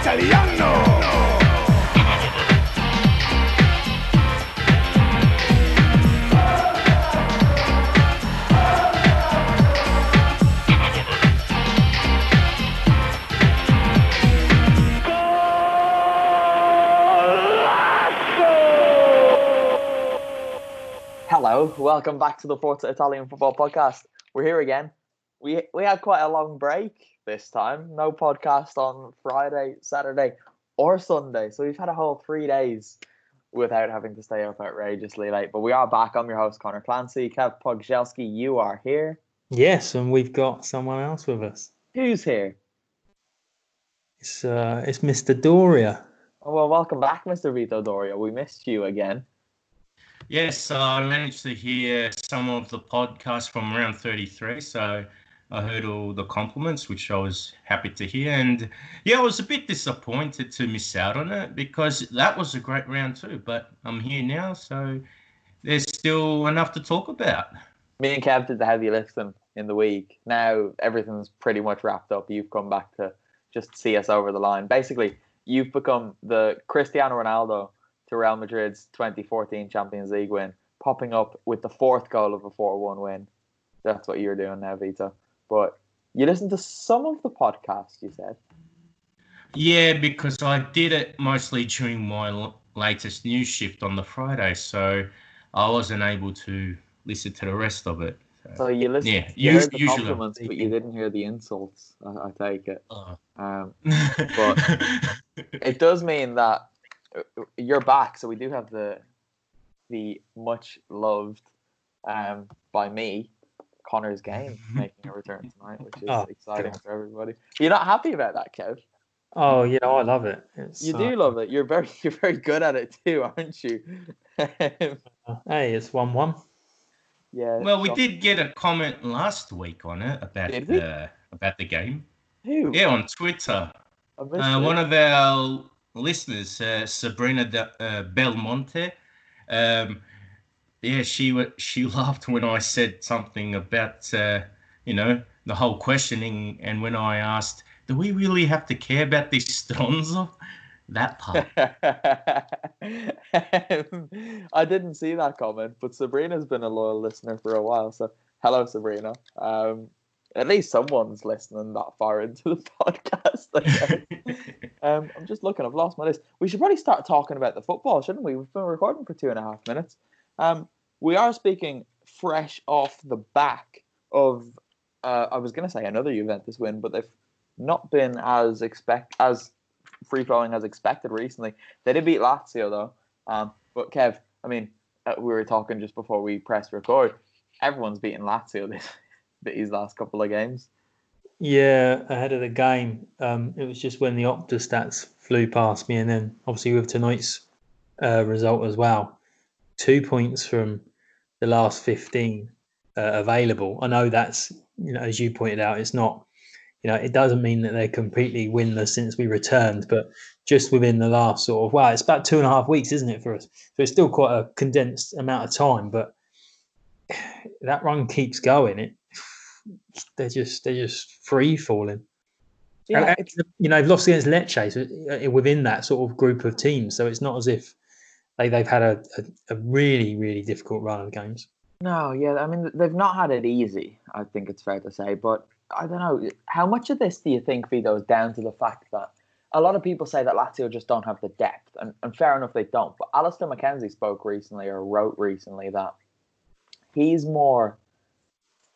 italiano. Hello, welcome back to the Forza Italian Football Podcast. We're here again. We we had quite a long break this time. No podcast on Friday, Saturday, or Sunday. So we've had a whole three days without having to stay up outrageously late. But we are back. I'm your host Connor Clancy. Kev Pogzelski, you are here. Yes, and we've got someone else with us. Who's here? It's uh, it's Mr. Doria. Oh, well, welcome back, Mr. Vito Doria. We missed you again. Yes, I managed to hear some of the podcast from around 33. So I heard all the compliments, which I was happy to hear. And yeah, I was a bit disappointed to miss out on it because that was a great round too. But I'm here now, so there's still enough to talk about. Me and Kev did the heavy lifting in the week. Now everything's pretty much wrapped up. You've come back to just see us over the line. Basically, you've become the Cristiano Ronaldo to Real Madrid's 2014 Champions League win, popping up with the fourth goal of a 4-1 win. That's what you're doing now, Vito. But you listened to some of the podcasts, you said. Yeah, because I did it mostly during my l- latest news shift on the Friday, so I wasn't able to listen to the rest of it. So you listened, Yeah, you heard the usually- compliments, but you didn't hear the insults. I, I take it. Uh, Um, but it does mean that uh, you're back. So we do have the the much loved um, by me Connor's game making a return tonight, which is Oh, exciting God. for everybody. You're not happy about that, Kev? Oh, you know, I love it. It's, You uh, do love it. You're very you're very good at it too, aren't you? Hey, it's one-one. yeah. well, we did get a comment last week on it about Did we? the about the game. Who? Yeah, on Twitter. Uh, one of our listeners, uh, Sabrina De- uh, Belmonte, um, yeah, she she laughed when I said something about uh, you know the whole questioning, and when I asked, "Do we really have to care about this Stronzo?" That part. I didn't see that comment, but Sabrina's been a loyal listener for a while. So, hello, Sabrina. Um, at least someone's listening that far into the podcast. Um, I'm just looking. I've lost my list. We should probably start talking about the football, shouldn't we? We've been recording for two and a half minutes. Um, we are speaking fresh off the back of. Uh, I was going to say another Juventus win, but they've not been as expect as free flowing as expected recently. They did beat Lazio though. Um, but Kev, I mean, uh, we were talking just before we pressed record. Everyone's beaten Lazio this these last couple of games. Yeah, ahead of the game. Um, it was just when the Opta stats flew past me, and then obviously with tonight's uh, result as well, two points from the last fifteen uh, available. I know that's you know as you pointed out, it's not. You know, it doesn't mean that they're completely winless since we returned, but just within the last sort of wow, it's about two and a half weeks, isn't it, for us? So it's still quite a condensed amount of time, but that run keeps going. It they're just they're just free falling. Yeah, you know, they've lost against Lecce so uh, within that sort of group of teams, so it's not as if they they've had a, a, a really really difficult run of games. No, yeah, I mean they've not had it easy. I think it's fair to say, but I don't know how much of this do you think Vito is down to the fact that a lot of people say that Lazio just don't have the depth, and, and fair enough they don't. But Alistair McKenzie spoke recently or wrote recently that he's more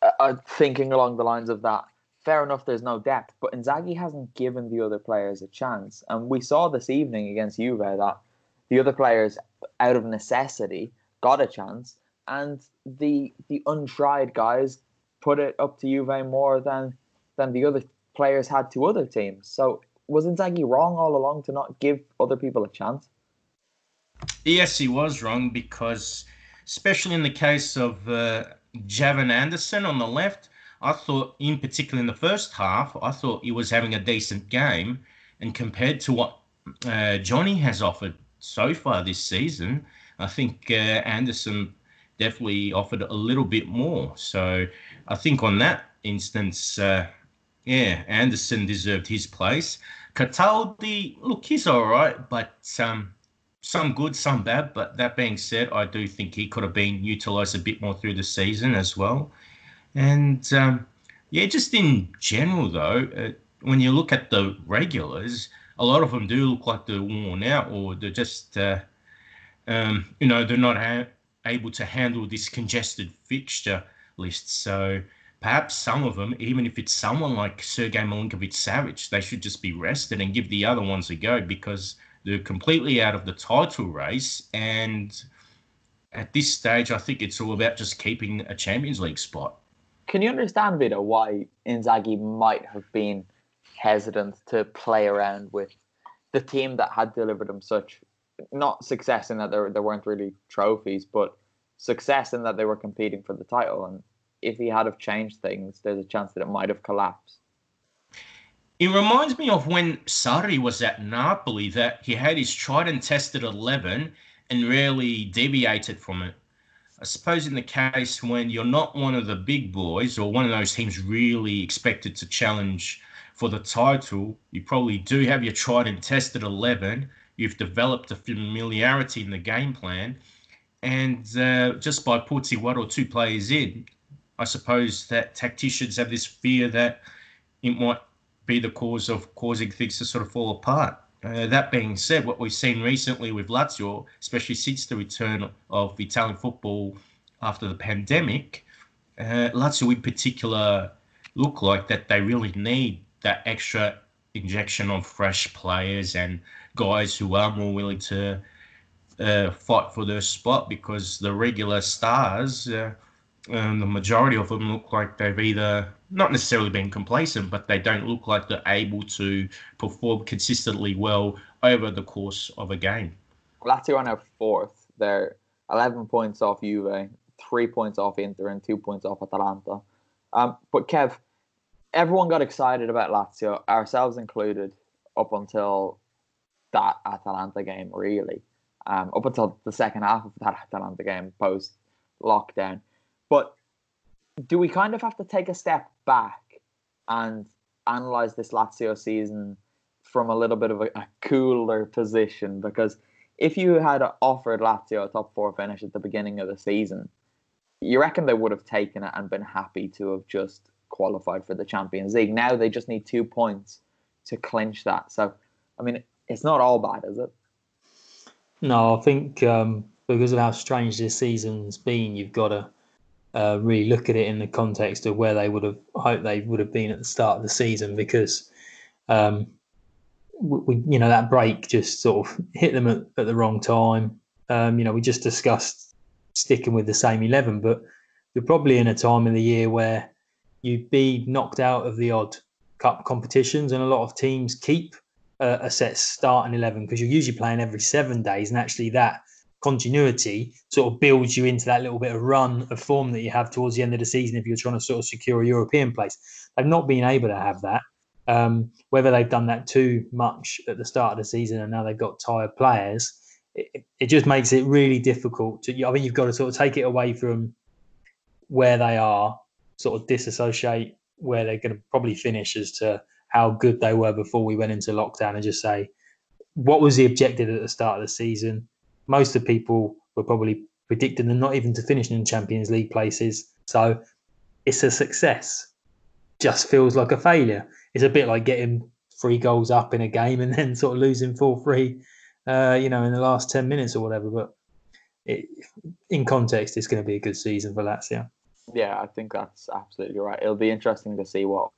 uh, uh, thinking along the lines of that. Fair enough, there's no depth, but Inzaghi hasn't given the other players a chance, and we saw this evening against Juve that the other players, out of necessity, got a chance, and the the untried guys put it up to Juve more than than the other players had to other teams. So was Inzaghi wrong all along to not give other people a chance? Yes, he was wrong because, especially in the case of uh, Djavan Anderson on the left, I thought, in particular in the first half, I thought he was having a decent game. And compared to what uh, Johnny has offered so far this season, I think uh, Anderson definitely offered a little bit more. So I think on that instance, uh, yeah, Anderson deserved his place. Cataldi, look, he's all right, but um, some good, some bad. But that being said, I do think he could have been utilised a bit more through the season as well. And um, yeah, just in general, though, uh, when you look at the regulars, a lot of them do look like they're worn out or they're just, uh, um, you know, they're not ha- able to handle this congested fixture list. So perhaps some of them, even if it's someone like Sergei Milinkovic Savic, they should just be rested and give the other ones a go because they're completely out of the title race. And at this stage, I think it's all about just keeping a Champions League spot. Can you understand, Vito, why Inzaghi might have been hesitant to play around with the team that had delivered him such not success in that there there weren't really trophies, but success in that they were competing for the title. And if he had have changed things, there's a chance that it might have collapsed. It reminds me of when Sarri was at Napoli that he had his tried and tested 11 and rarely deviated from it. I suppose in the case when you're not one of the big boys or one of those teams really expected to challenge for the title, you probably do have your tried and tested 11. You've developed a familiarity in the game plan. And uh, just by putting one or two players in, I suppose that tacticians have this fear that it might be the cause of causing things to sort of fall apart. Uh, that being said, what we've seen recently with Lazio, especially since the return of Italian football after the pandemic, uh, Lazio in particular look like that they really need that extra injection of fresh players and guys who are more willing to uh, fight for their spot because the regular stars uh, the majority of them look like they've either not necessarily been complacent, but they don't look like they're able to perform consistently well over the course of a game. Lazio are now fourth. They're 11 points off Juve, three points off Inter, and two points off Atalanta. Um, but Kev, everyone got excited about Lazio, ourselves included, up until that Atalanta game, really. Um, up until the second half of that Atalanta game post lockdown. But do we kind of have to take a step back and analyze this Lazio season from a little bit of a, a cooler position? Because if you had offered Lazio a top four finish at the beginning of the season, you reckon they would have taken it and been happy to have just qualified for the Champions League. Now they just need two points to clinch that. So, I mean, it's not all bad, is it? No, I think um, because of how strange this season's been, you've got to uh, really look at it in the context of where they would have hoped they would have been at the start of the season because um, we, you know that break just sort of hit them at, at the wrong time. Um, you know, we just discussed sticking with the same eleven, but you're probably in a time of the year where you'd be knocked out of the odd cup competitions, and a lot of teams keep uh, a set starting eleven because you're usually playing every seven days, and actually that continuity sort of builds you into that little bit of run of form that you have towards the end of the season if you're trying to sort of secure a European place. They've not been able to have that. Um, whether they've done that too much at the start of the season and now they've got tired players, it, it just makes it really difficult to. I mean, you've got to sort of take it away from where they are, sort of disassociate where they're going to probably finish as to how good they were before we went into lockdown, and just say what was the objective at the start of the season. Most of the people were probably predicting them not even to finish in Champions League places. So it's a success. Just feels like a failure. It's a bit like getting three goals up in a game and then sort of losing four three, uh, you know, in the last ten minutes or whatever. But it, in context, it's going to be a good season for Lazio. Yeah, I think that's absolutely right. It'll be interesting to see what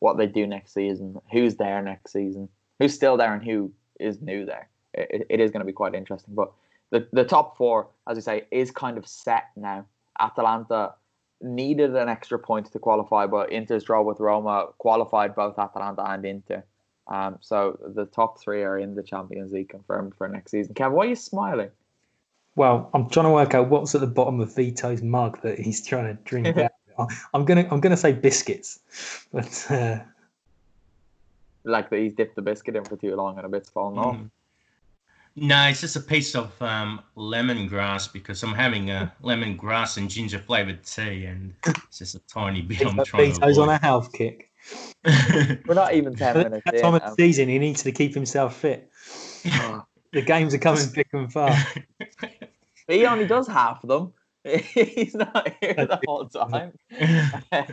what they do next season. Who's there next season? Who's still there and who is new there? It, it is going to be quite interesting. But the the top four, as you say, is kind of set now. Atalanta needed an extra point to qualify, but Inter's draw with Roma qualified both Atalanta and Inter. Um, so the top three are in the Champions League confirmed for next season. Kev, why are you smiling? Well, I'm trying to work out what's at the bottom of Vito's mug that he's trying to drink out. I'm gonna I'm gonna say biscuits, but uh... like that he's dipped the biscuit in for too long and a bit's fallen off. Mm. No, it's just a piece of um, lemongrass because I'm having a lemongrass and ginger flavored tea, and it's just a tiny bit. I'm trying Vito's on a health kick. We're not even ten minutes. That time in, of the season, he needs to keep himself fit. the games are coming thick and fast. He only does half of them. He's not here the whole time.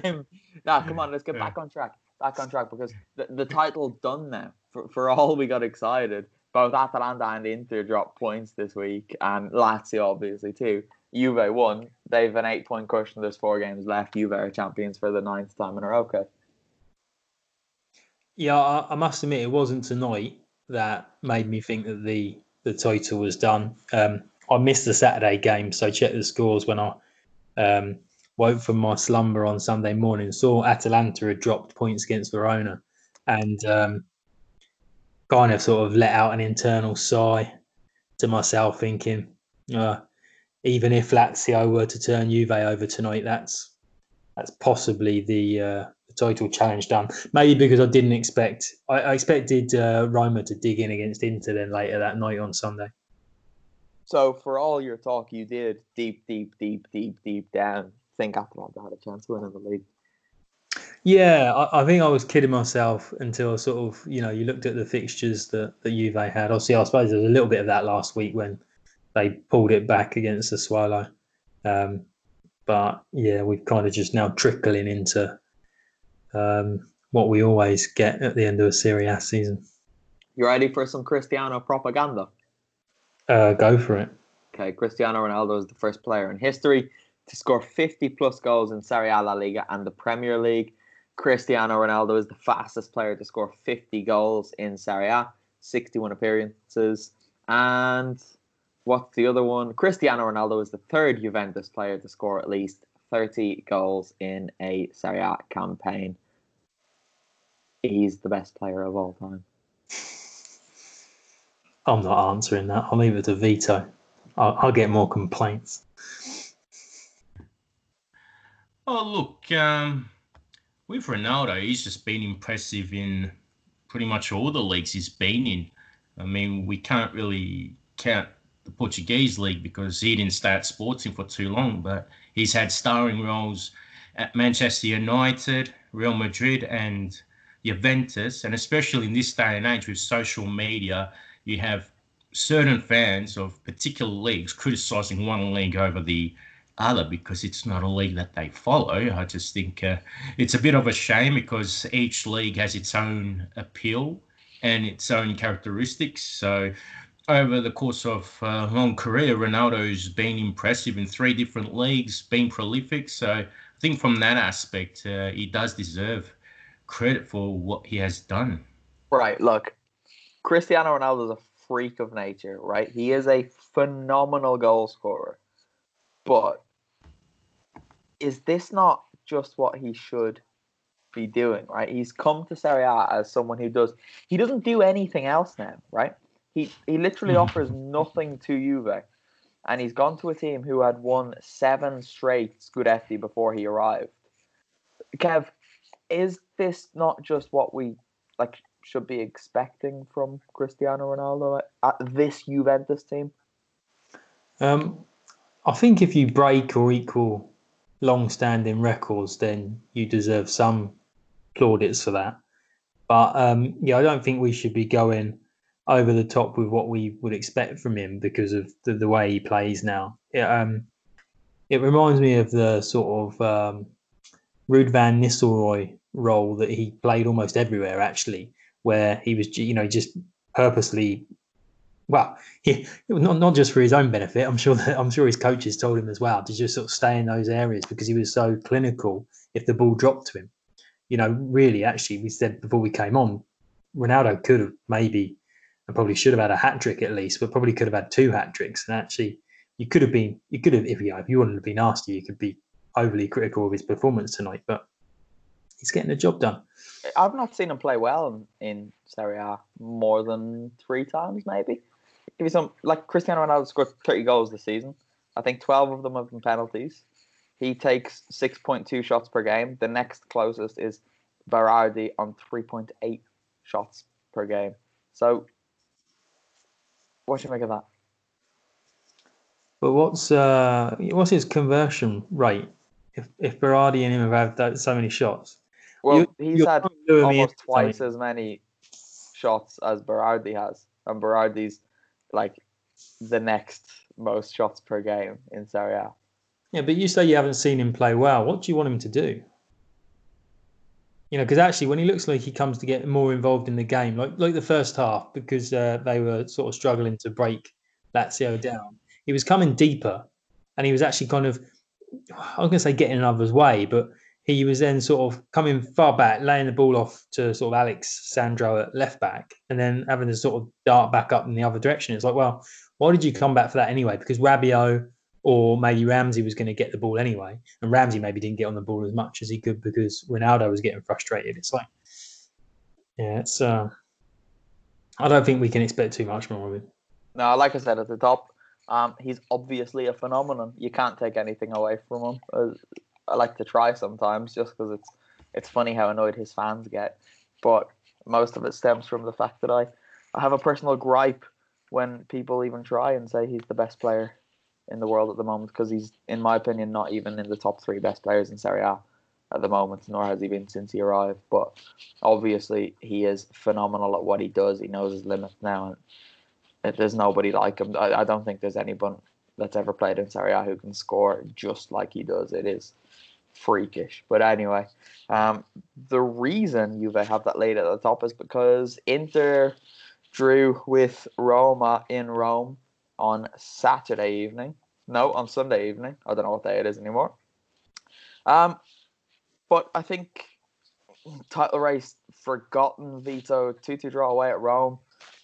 Um, now, come on, let's get back on track. Back on track because the, the title's done now. For, for all we got excited, both Atalanta and Inter dropped points this week, and Lazio obviously too. Juve won. They've an eight point cushion. There's four games left. Juve are champions for the ninth time in a row. Okay. Yeah, I, I, must admit it wasn't tonight that made me think that the the title was done. Um, I missed the Saturday game, so checked the scores when I um, woke from my slumber on Sunday morning. Saw Atalanta had dropped points against Verona, and um, kind of sort of let out an internal sigh to myself, thinking, uh, even if Lazio were to turn Juve over tonight, that's that's possibly the, uh, the title challenge done. Maybe because I didn't expect, I, I expected uh, Roma to dig in against Inter then later that night on Sunday. So for all your talk, you did deep, deep, deep, deep, deep down think Atalanta had a chance of winning the league. Yeah, I, I, think I was kidding myself until sort of you know you looked at the fixtures that that Juve had. Obviously, I suppose there was a little bit of that last week when they pulled it back against the Swallow. Um, but yeah, we've kind of just now trickling into um, what we always get at the end of a Serie A season. You ready for some Cristiano propaganda? Uh, go for it. Okay, Cristiano Ronaldo is the first player in history to score 50 plus goals in Serie A La Liga and the Premier League. Cristiano Ronaldo is the fastest player to score 50 goals in Serie A, 61 appearances. And what's the other one? Cristiano Ronaldo is the third Juventus player to score at least 30 goals in a Serie A campaign. He's the best player of all time. I'm not answering that. I'll leave it to Vito. I'll, I'll get more complaints. Oh, look, um, with Ronaldo, he's just been impressive in pretty much all the leagues he's been in. I mean, we can't really count the Portuguese league because he didn't start sporting for too long, but he's had starring roles at Manchester United, Real Madrid, and Juventus. And especially in this day and age with social media, you have certain fans of particular leagues criticizing one league over the other because it's not a league that they follow. I just think uh, it's a bit of a shame because each league has its own appeal and its own characteristics. So, over the course of a uh, long career, Ronaldo's been impressive in three different leagues, been prolific. So, I think from that aspect, uh, he does deserve credit for what he has done. Right. Look, Cristiano Ronaldo is a freak of nature, right? He is a phenomenal goal scorer. But is this not just what he should be doing, right? He's come to Serie A as someone who does he doesn't do anything else now, right? He he literally hmm. offers nothing to Juve. And he's gone to a team who had won seven straight Scudetti before he arrived. Kev, is this not just what we like should be expecting from Cristiano Ronaldo at, at this Juventus team? Um, I think if you break or equal long-standing records, then you deserve some plaudits for that. But um, yeah, I don't think we should be going over the top with what we would expect from him because of the, the way he plays now. It, um, it reminds me of the sort of um, Ruud van Nistelrooy role that he played almost everywhere, actually, where he was, you know, just purposely. Well, he, not not just for his own benefit. I'm sure that I'm sure his coaches told him as well to just sort of stay in those areas because he was so clinical. If the ball dropped to him, you know, really, actually, we said before we came on, Ronaldo could have maybe and probably should have had a hat trick at least, but probably could have had two hat tricks. And actually, you could have been, you could have, if you, if you wanted to be nasty, you could be overly critical of his performance tonight, but he's getting the job done. I've not seen him play well in, in Serie A more than three times, maybe. Give you some, like Cristiano Ronaldo scored 30 goals this season. I think 12 of them have been penalties. He takes 6.2 shots per game. The next closest is Berardi on 3.8 shots per game. So, what should you make of that? But what's uh, what's his conversion rate? If if Berardi and him have had that, so many shots, Well, You- he's had almost twice as many shots as Berardi has, and Berardi's like the next most shots per game in Serie A. Yeah, but you say you haven't seen him play well. What do you want him to do? You know, because actually, when he looks like he comes to get more involved in the game, like like the first half, because uh, they were sort of struggling to break Lazio down, he was coming deeper, and he was actually kind of, I'm going to say getting in others' way, but he was then sort of coming far back, laying the ball off to sort of Alex Sandro at left back, and then having to sort of dart back up in the other direction. It's like, well, why did you come back for that anyway? Because Rabiot or maybe Ramsey was going to get the ball anyway, and Ramsey maybe didn't get on the ball as much as he could because Ronaldo was getting frustrated. It's like, yeah, it's. Uh, I don't think we can expect too much more of him. Now, like I said at the top, um, he's obviously a phenomenon. You can't take anything away from him. Uh, I like to try sometimes, just because it's it's funny how annoyed his fans get. But most of it stems from the fact that I, I have a personal gripe when people even try and say he's the best player in the world at the moment, because he's, in my opinion, not even in the top three best players in Serie A at the moment, nor has he been since he arrived. But obviously, he is phenomenal at what he does. He knows his limits now, and there's nobody like him. I, I don't think there's anyone that's ever played in Serie A who can score just like he does. It is freakish. But anyway, um, the reason Juve have that late at the top is because Inter drew with Roma in Rome on Saturday evening. No, on Sunday evening. I don't know what day it is anymore. Um, but I think title race forgotten Vito 2 2 draw away at Rome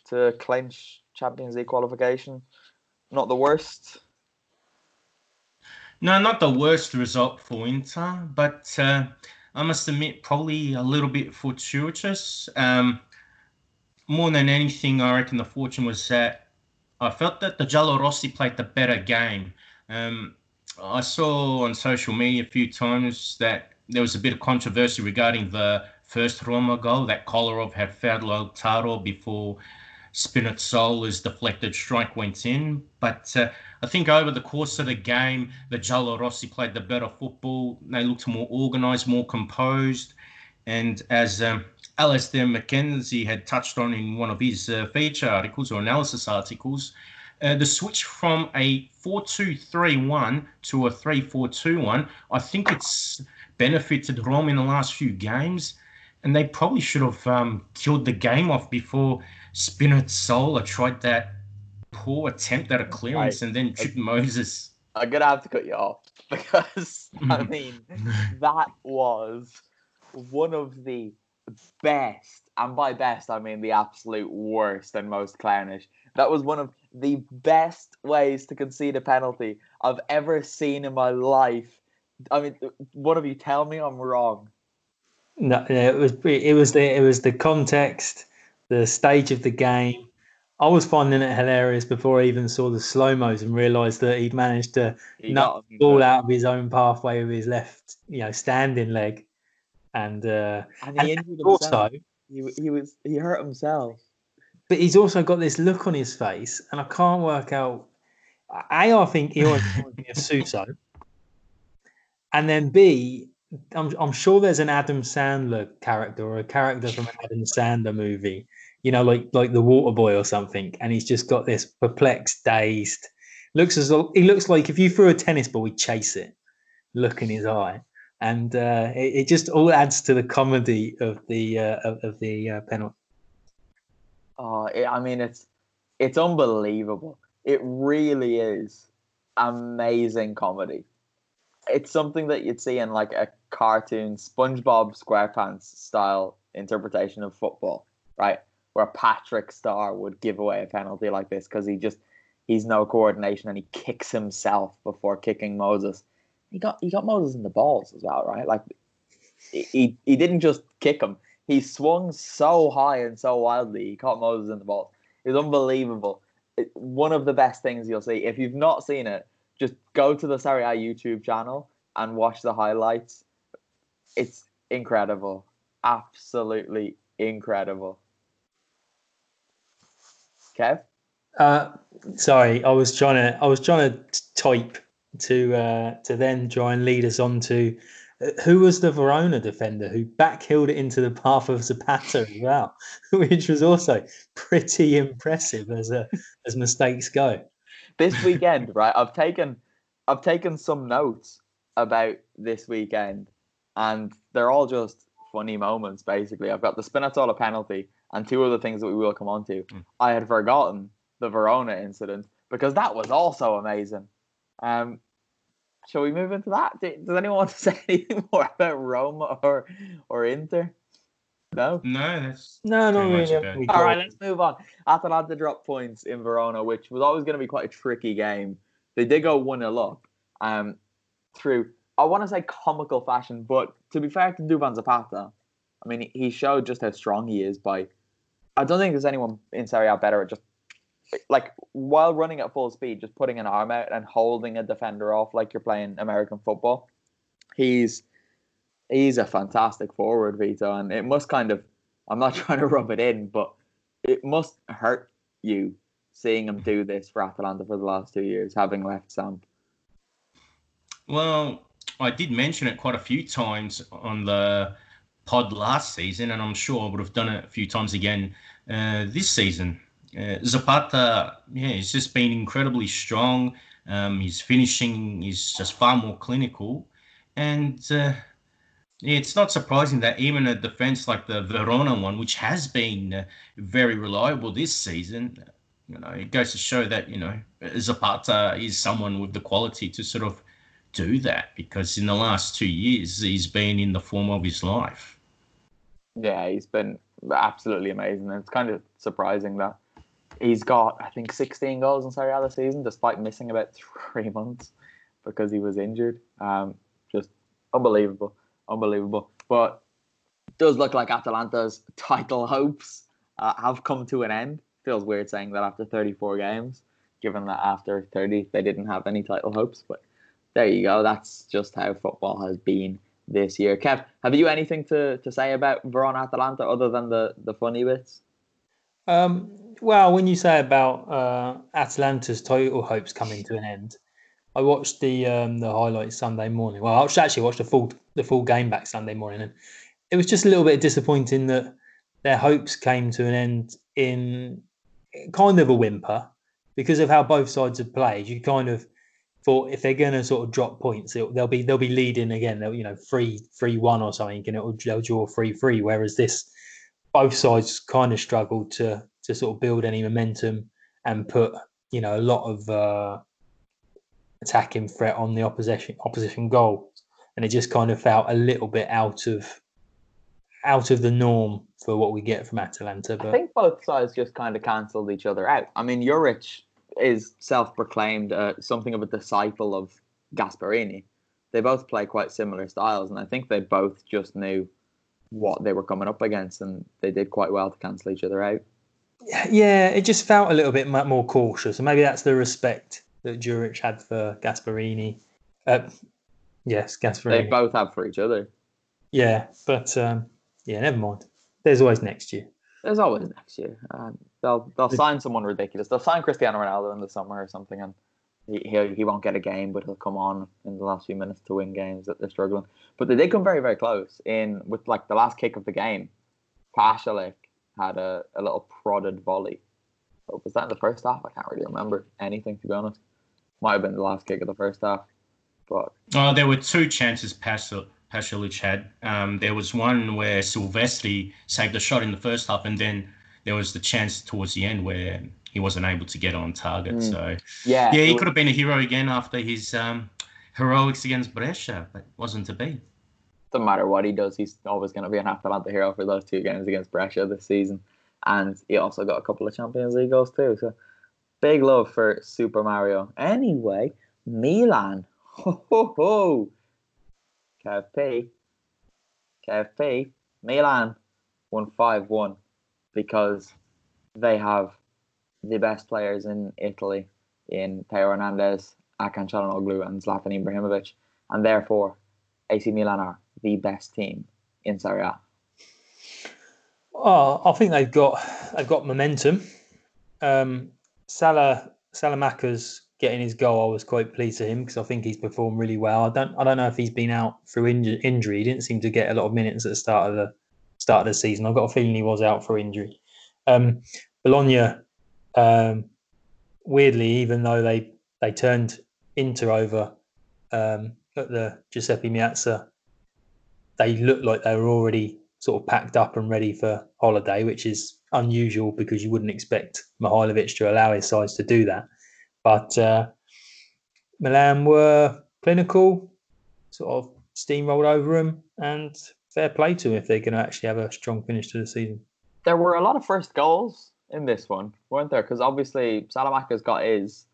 to clinch Champions League qualification. Not the worst. No, not the worst result for Inter, but uh, I must admit, probably a little bit fortuitous. Um, more than anything, I reckon the fortune was that I felt that the Giallorossi played the better game. Um, I saw on social media a few times that there was a bit of controversy regarding the first Roma goal that Kolarov had fouled Lautaro before Spinazzola's deflected strike went in. But uh, I think over the course of the game, the Giallorossi played the better football. They looked more organised, more composed. And as um, Alistair McKenzie had touched on in one of his uh, feature articles or analysis articles, uh, the switch from a 4-2-3-1 to a 3-4-2-1, I think it's benefited Rome in the last few games. And they probably should have um, killed the game off before Spinazzola tried that poor attempt at a clearance Right. and then tripped Moses. I'm gonna have to cut you off because I mean that was one of the best, and by best I mean the absolute worst and most clownish. That was one of the best ways to concede a penalty I've ever seen in my life. I mean, one of you tell me I'm wrong. No, no, it was it was the it was the context, the stage of the game. I was finding it hilarious before I even saw the slow mos and realised that he'd managed to He nut the ball out of his own pathway with his left, you know, standing leg. and uh, And and he injured also, himself. He, he was he hurt himself. but he's also got this look on his face, and I can't work out. A, I think he always reminds me of Suso, and then B, I'm I'm sure there's an Adam Sandler character or a character from an Adam Sandler movie, you know, like like the Water Boy or something, and he's just got this perplexed, dazed. Looks as though he looks like if you threw a tennis ball, he'd chase it. Look in his eye, and uh, it, it just all adds to the comedy of the uh, of, of the uh, penalty. Oh, it, I mean, it's it's unbelievable. It really is amazing comedy. It's something that you'd see in like a cartoon SpongeBob SquarePants style interpretation of football, right? Where Patrick Star would give away a penalty like this because he just he's no coordination and he kicks himself before kicking Moses. He got he got Moses in the balls as well, right? Like he he, didn't just kick him. He swung so high and so wildly. He caught Moses in the balls. It was unbelievable. It, one of the best things you'll see. If you've not seen it, just go to the Serie A YouTube channel and watch the highlights. It's incredible. Absolutely incredible. Kev? Uh, sorry, I was trying to I was trying to type to uh, to then try and lead us on to uh, who was the Verona defender who backheeled it into the path of Zapata as well, which was also pretty impressive as a, as mistakes go. This weekend, right? I've taken I've taken some notes about this weekend and they're all just funny moments basically. I've got the Spinazzola penalty and two other things that we will come on to. I had forgotten the Verona incident because that was also amazing. Um, shall we move into that? Do- Does anyone want to say anything more about Roma or or Inter? No. No, that's No, not Pretty much really. okay. We All got- right, let's move on. Atalanta dropped points in Verona, which was always going to be quite a tricky game. They did go one 0 up, um, through I want to say comical fashion, but to be fair to Duvan Zapata, I mean he showed just how strong he is by. I don't think there's anyone in Serie A better at just like while running at full speed, just putting an arm out and holding a defender off like you're playing American football. He's he's a fantastic forward, Vito, and it must kind of I'm not trying to rub it in, but it must hurt you seeing him do this for Atalanta for the last two years, having left Samp. Well, I did mention it quite a few times on the pod last season, and I'm sure I would have done it a few times again uh, this season. Uh, Zapata, yeah, he's just been incredibly strong. Um, his finishing is just far more clinical, and uh, it's not surprising that even a defense like the Verona one, which has been uh, very reliable this season, you know, it goes to show that you know Zapata is someone with the quality to sort of do that because in the last two years he's been in the form of his life. Yeah, he's been absolutely amazing. And it's kind of surprising that he's got, I think, 16 goals in Serie A this season, despite missing about three months because he was injured. Um, just unbelievable, unbelievable. But does look like Atalanta's title hopes uh, have come to an end. Feels weird saying that after 34 games, given that after 30 they didn't have any title hopes. But there you go. That's just how football has been this year. Kev, have you anything to, to say about Verona Atalanta other than the, the funny bits? Um, well, when you say about uh, Atalanta's title hopes coming to an end, I watched the um, the highlights Sunday morning. Well, I actually watched the full the full game back Sunday morning, and it was just a little bit disappointing that their hopes came to an end in kind of a whimper because of how both sides have played. You kind of thought if they're going to sort of drop points, they'll be they'll be leading again. They'll you know three three one or something, and it'll they'll draw three three. Whereas this, both sides kind of struggled to to sort of build any momentum and put you know a lot of uh, attacking threat on the opposition opposition goal, and it just kind of felt a little bit out of out of the norm for what we get from Atalanta. But I think both sides just kind of cancelled each other out. I mean, Juric is self-proclaimed uh, something of a disciple of Gasperini. They both play quite similar styles, and I think they both just knew what they were coming up against, and they did quite well to cancel each other out. yeah, it just felt a little bit more cautious, and maybe that's the respect that Juric had for Gasperini. Uh, yes, Gasperini. They both have for each other. Yeah, but um, yeah, never mind. There's always next year. There's always next year. Um, they'll they'll sign someone ridiculous. They'll sign Cristiano Ronaldo in the summer or something, and he he, won't get a game, but he'll come on in the last few minutes to win games that they're struggling. But they did come very very close in with like the last kick of the game. Pasalic had a, a little prodded volley. Was that in the first half? I can't really remember anything to be honest. Might have been the last kick of the first half, but Oh, there were two chances Pascal Pasalic had. Um, there was one where Silvestri saved a shot in the first half, and then there was the chance towards the end where he wasn't able to get on target. So yeah, yeah, he could have been a hero again after his um, heroics against Brescia, but wasn't to be. doesn't matter what he does, he's always going to be an Atalanta hero for those two games against Brescia this season. And he also got a couple of Champions League goals too. So big love for Super Mario. Anyway, Milan. Ho ho ho. KFP. KFP. Milan won 5 1 because they have the best players in Italy in Theo Hernandez, Hakan and Zlatan Ibrahimovic. And therefore, AC Milan are the best team in Serie A. Oh, I think they've got they've got momentum. Um, Salah Saelemaekers getting his goal. I was quite pleased to him because I think he's performed really well. I don't I don't know if he's been out through inju- injury. He didn't seem to get a lot of minutes at the start of the start of the season. I've got a feeling he was out for injury. Um, Bologna, um, weirdly, even though they they turned Inter over um, at the Giuseppe Meazza, they looked like they were already sort of packed up and ready for holiday, which is unusual because you wouldn't expect Mihailovic to allow his sides to do that. But uh, Milan were clinical, sort of steamrolled over them, and fair play to them if they're going to actually have a strong finish to the season. There were a lot of first goals in this one, weren't there? Because obviously Saelemaekers got his,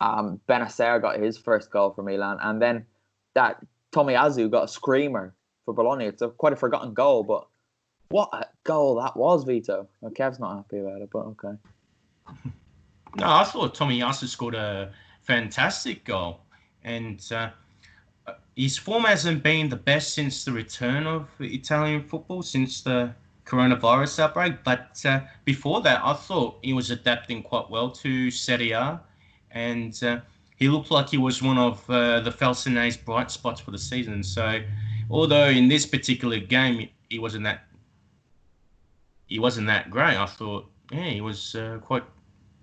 um, Bennacer got his first goal for Milan, and then that Tommy Tomiyasu got a screamer for Bologna. It's a, quite a forgotten goal, but what a goal that was, Vito. Well, Kev's not happy about it, but okay. No, I thought Tommy Yasu scored a fantastic goal, and uh, his form hasn't been the best since the return of Italian football since the coronavirus outbreak. But uh, before that, I thought he was adapting quite well to Serie A, and uh, he looked like he was one of uh, the Felsine's bright spots for the season. So, although in this particular game he wasn't that he wasn't that great, I thought yeah he was uh, quite.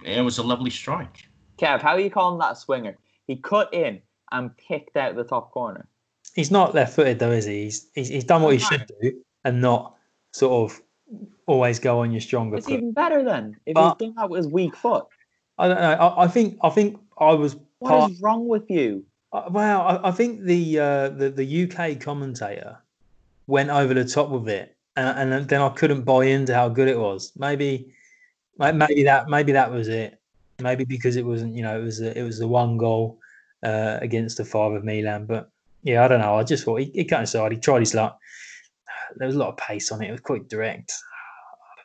It was a lovely strike. Kev, how are you calling that swinger? He cut in and picked out the top corner. He's not left-footed though, is he? He's he's, he's done what he should do and not sort of always go on your stronger It's foot. even better then if But- he's done that with his weak foot. I don't know. I, I think I think I was What part. is wrong with you? Uh, Well, I, I think the, uh, the the UK commentator went over the top with it, and, and then I couldn't buy into how good it was. Maybe, may- maybe that maybe that was it. Maybe because it wasn't, you know, it was a, it was the one goal uh, against the five of Milan. But yeah, I don't know. I just thought he, he cut inside. He tried his luck. There was a lot of pace on it. It was quite direct.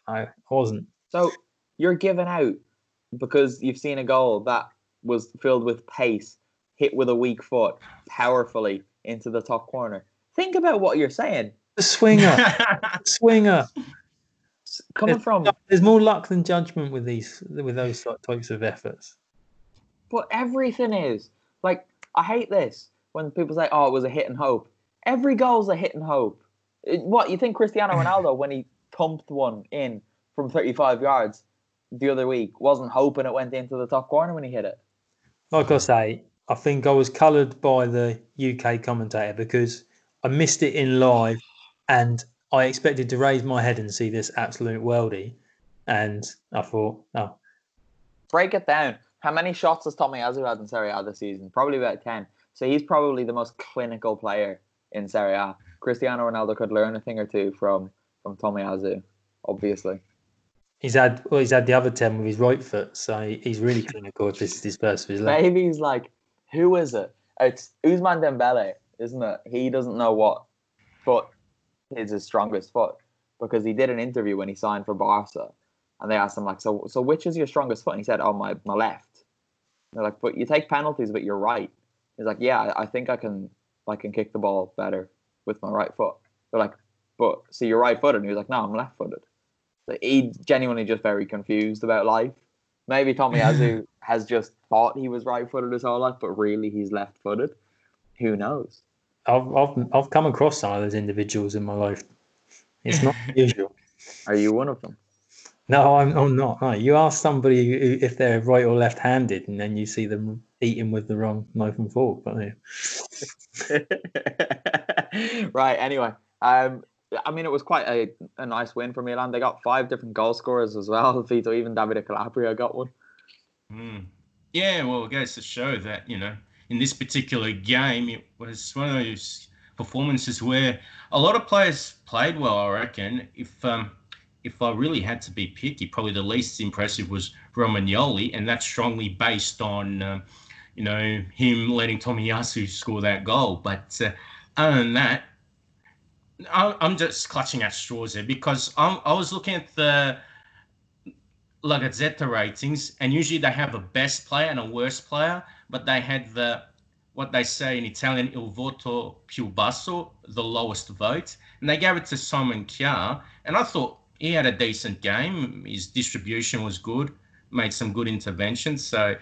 I don't know. I wasn't. So you're giving out because you've seen a goal that was filled with pace, hit with a weak foot, powerfully into the top corner. Think about what you're saying. The swinger, the swinger. S- Coming from, There's more luck than judgment with these with those types of efforts. but everything is like I hate this when people say, "Oh, it was a hit and hope." Every goal's a hit and hope. It- what you think Cristiano Ronaldo when he pumped one in from 35 yards the other week wasn't hoping it went into the top corner when he hit it? like I say, I think I was coloured by the UK commentator because I missed it in live and I expected to raise my head and see this absolute worldie. And I thought, oh, break it down. How many shots has Tommy Azu had in Serie A this season? Probably about 10. So he's probably the most clinical player in Serie A. Cristiano Ronaldo could learn a thing or two from from Tommy Azu, obviously. he's had well, he's had the other 10 with his right foot. So he's really clinical if this is his first of his life. Maybe he's like, who is it? It's Ousmane Dembele, isn't it? He doesn't know what foot is his strongest foot because he did an interview when he signed for Barca, and they asked him like, so so which is your strongest foot? And he said, oh my my left. And they're like, but you take penalties but you're right. He's like, yeah, I, I think I can I can kick the ball better with my right foot. They're like, but so you're right footed. And he was like, no, I'm left footed. So he genuinely just very confused about life. Maybe Tommy Azu has just thought he was right footed his whole life, but really he's left footed. Who knows? I've, I've I've come across some of those individuals in my life. It's not usual. Are you one of them? No, I'm, I'm not. No, you ask somebody who- if they're right or left-handed, and then you see them eating with the wrong knife and fork. But yeah. right. Anyway, um, I mean, it was quite a, a nice win for Milan. They got five different goal scorers as well. Vito, even Davide Calabria got one. Mm. Yeah, well, it goes to show that, you know, in this particular game, it was one of those performances where a lot of players played well, I reckon. If um, if I really had to be picky, probably the least impressive was Romagnoli, and that's strongly based on, um, you know, him letting Tomiyasu score that goal. But uh, other than that, I, I'm just clutching at straws there because I'm, I was looking at the La Gazzetta ratings, and usually they have a best player and a worst player, but they had the what they say in Italian il voto più basso, the lowest vote, and they gave it to Simon Kjaer, and I thought he had a decent game. His distribution was good, made some good interventions. So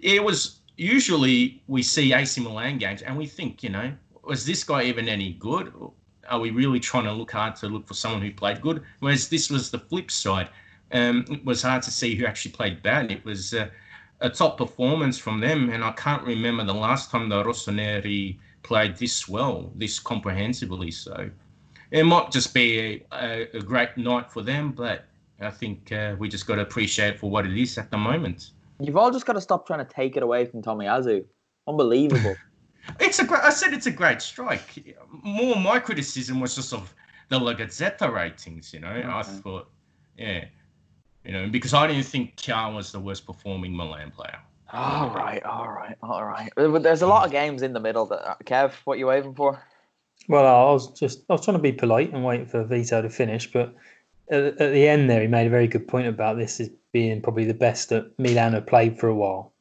it was usually we see AC Milan games and we think, you know, was this guy even any good? Are we really trying to look hard to look for someone who played good? Whereas this was the flip side. Um, it was hard to see who actually played bad. It was uh, a top performance from them, and I can't remember the last time the Rossoneri played this well, this comprehensively. So it might just be a, a, a great night for them, but I think uh, we just got to appreciate it for what it is at the moment. You've all just got to stop trying to take it away from Tommy Azu. Unbelievable. It's a great. I said it's a great strike. More my criticism was just of the La Gazzetta ratings. You know, I thought, yeah, you know, because I didn't think Kjaer was the worst performing Milan player. all right, all right, all right. There's a lot of games in the middle. That uh, Kev, what you waving for? Well, I was just I was trying to be polite and wait for Vito to finish, but at, at the end there, he made a very good point about this as being probably the best that Milan have played for a while.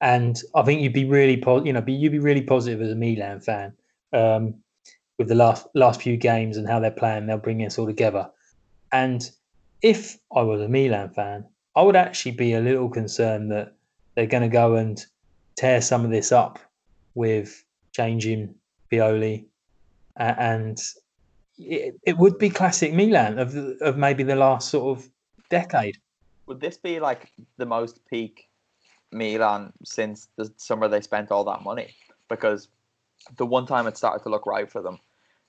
And I think you'd be really, you know, be, you'd be really positive as a Milan fan um, with the last last few games and how they're playing. They'll bring us all together. And if I was a Milan fan, I would actually be a little concerned that they're going to go and tear some of this up with changing Pioli, a- and it, it would be classic Milan of of maybe the last sort of decade. Would this be like the most peak Milan since the summer they spent all that money? Because the one time it started to look right for them,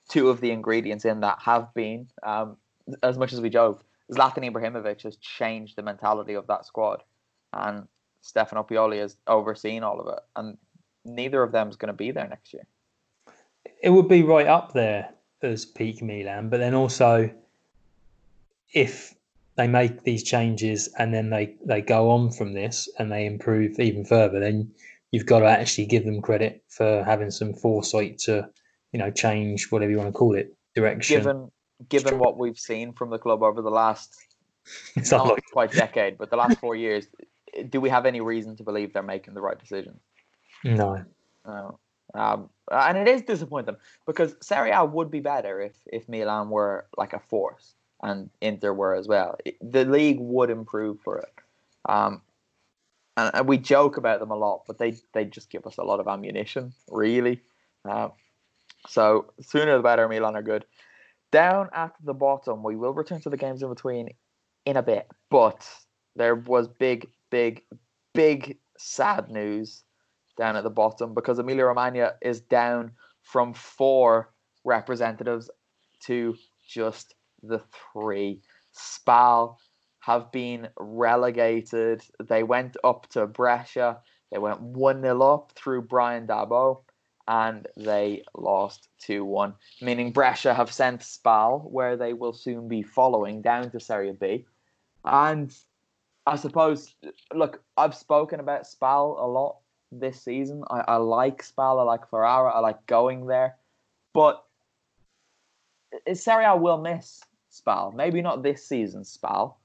two of the ingredients in that have been, um, as much as we joke, Zlatan Ibrahimovic has changed the mentality of that squad, and Stefano Pioli has overseen all of it, and neither of them is going to be there next year. It would be right up there as peak Milan, but then also if they make these changes and then they, they go on from this and they improve even further, then you've got to actually give them credit for having some foresight to, you know, change whatever you want to call it, direction. Given given what we've seen from the club over the last It's not unlikely. quite decade, but the last four years, do we have any reason to believe they're making the right decision? No. No. Um, and it is disappointing because Serie A would be better if, if Milan were like a force and Inter were as well. It- the league would improve for it. Um, and, and we joke about them a lot, but they, they just give us a lot of ammunition, really. Uh, so sooner the better, Milan are good. Down at the bottom, we will return to the games in between in a bit, but there was big, big, big sad news down at the bottom because Emilia Romagna is down from four representatives to just the three. Spal have been relegated. They went up to Brescia. They went 1 0 up through Bryan Dabo and they lost 2 1, meaning Brescia have sent Spal, where they will soon be following, down to Serie B. And I suppose, look, I've spoken about Spal a lot this season. I, I like Spal, I like Ferrara, I like going there. But Serie A will miss Spal. Maybe not this season's Spal,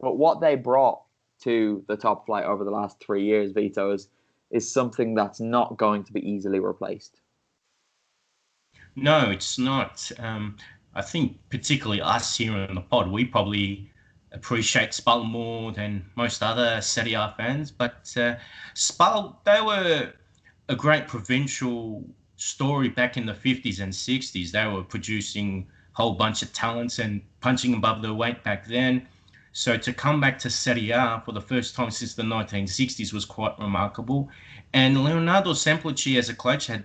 but what they brought to the top flight over the last three years, Vito, is, is something that's not going to be easily replaced. No, it's not. Um, I think particularly us here in the pod, we probably appreciate Spal more than most other Serie A fans. But uh, Spal, they were a great provincial story back in the 50s and 60s. They were producing a whole bunch of talents and punching above their weight back then. So to come back to Serie A for the first time since the 1960s was quite remarkable. And Leonardo Semplici as a coach had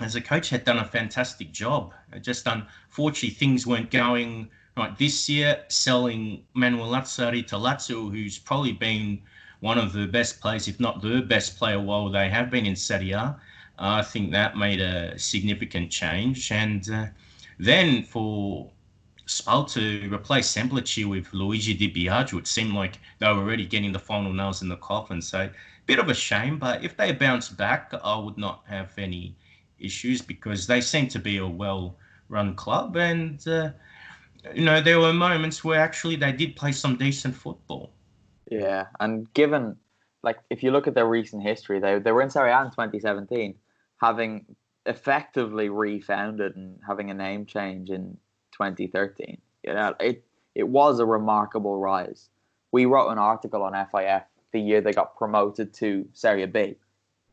as a coach had done a fantastic job. Just unfortunately things weren't going right this year. Selling Manuel Lazzari to Lazio, who's probably been one of the best players, if not the best player, while they have been in Serie A. I think that made a significant change. And uh, then for Spal to replace Semplici with Luigi Di Biagio, it seemed like they were already getting the final nails in the coffin. So, bit of a shame. But if they bounce back, I would not have any issues because they seem to be a well run club. And, uh, you know, there were moments where actually they did play some decent football. Yeah. And given, like, if you look at their recent history, they, they were in Serie A in 2017, having effectively refounded and having a name change in 2013. You know, it it was a remarkable rise. We wrote an article on FIF the year they got promoted to Serie B,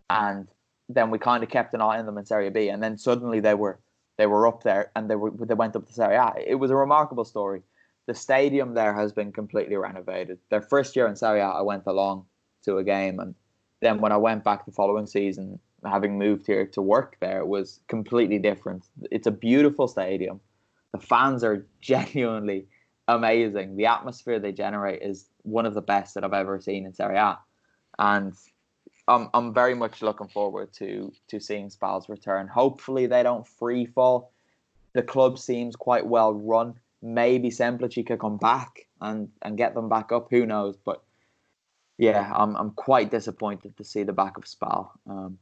and then we kind of kept an eye on them in Serie B, and then suddenly they were they were up there and they were they went up to Serie A. It was a remarkable story. The stadium there has been completely renovated. Their first year in Serie A, I went along to a game, and then when I went back the following season, having moved here to work there, it was completely different. It's a beautiful stadium the fans are genuinely amazing. The atmosphere they generate is one of the best that I've ever seen in Serie A, and I'm I'm very much looking forward to to seeing Spal's return. Hopefully they don't free fall. The club seems quite well run. Maybe Semplici could come back and and get them back up. Who knows? But yeah, I'm I'm quite disappointed to see the back of Spal. Um,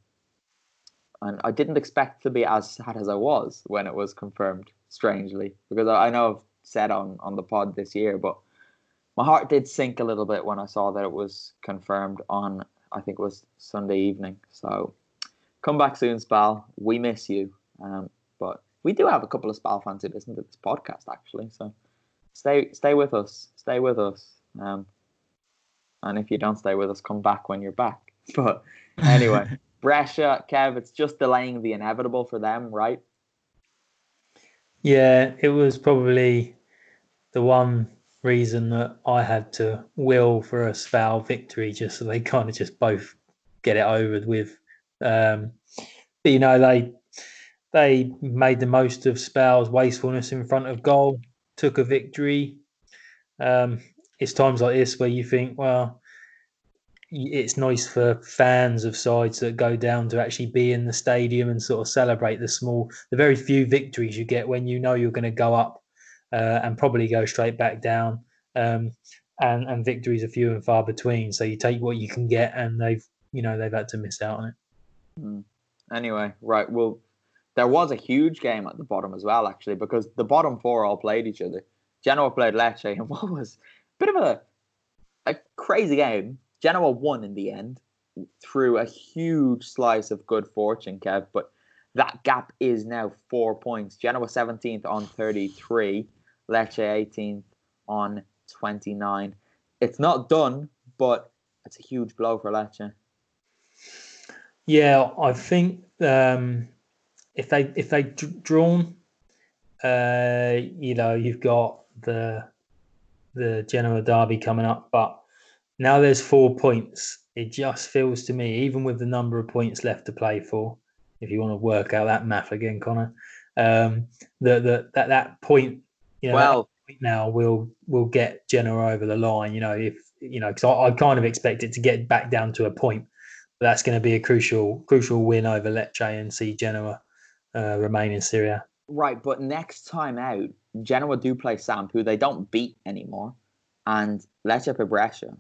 and I didn't expect to be as sad as I was when it was confirmed strangely, because I know I've said on on the pod this year, but my heart did sink a little bit when I saw that it was confirmed on I think it was Sunday evening. So come back soon, Spal. We miss you. Um, but we do have a couple of Spal fans who listen to this podcast actually. So stay stay with us. Stay with us. Um, and if you don't stay with us, come back when you're back. But anyway, Brescia, Kev, it's just delaying the inevitable for them, right? Yeah, it was probably the one reason that I had to will for a Spal victory, just so they kind of just both get it over with. Um, but, you know, they they made the most of Spal's wastefulness in front of goal, took a victory. Um, it's times like this where you think, well, it's nice for fans of sides that go down to actually be in the stadium and sort of celebrate the small, the very few victories you get when you know you're going to go up uh, and probably go straight back down. Um, and and victories are few and far between. So you take what you can get, and they've you know they've had to miss out on it. Mm. Anyway, right. Well, there was a huge game at the bottom as well, actually, because the bottom four all played each other. Genoa played Lecce, and what was a bit of a a crazy game Genoa won in the end through a huge slice of good fortune, Kev. But that gap is now four points. Genoa 17th on 33, Lecce 18th on 29. It's not done, but it's a huge blow for Lecce. Yeah, I think um, if they if they drawn, uh, you know, you've got the the Genoa derby coming up, but now there's four points. It just feels to me, even with the number of points left to play for, if you want to work out that math again, Connor, um, that that that that point, you know, well, now will we'll get Genoa over the line. You know, if you know, because I, I kind of expect it to get back down to a point. But that's going to be a crucial crucial win over Lecce and see Genoa uh, remain in Serie A. Right, but next time out, Genoa do play Samp, who they don't beat anymore, and Lecce play Brescia.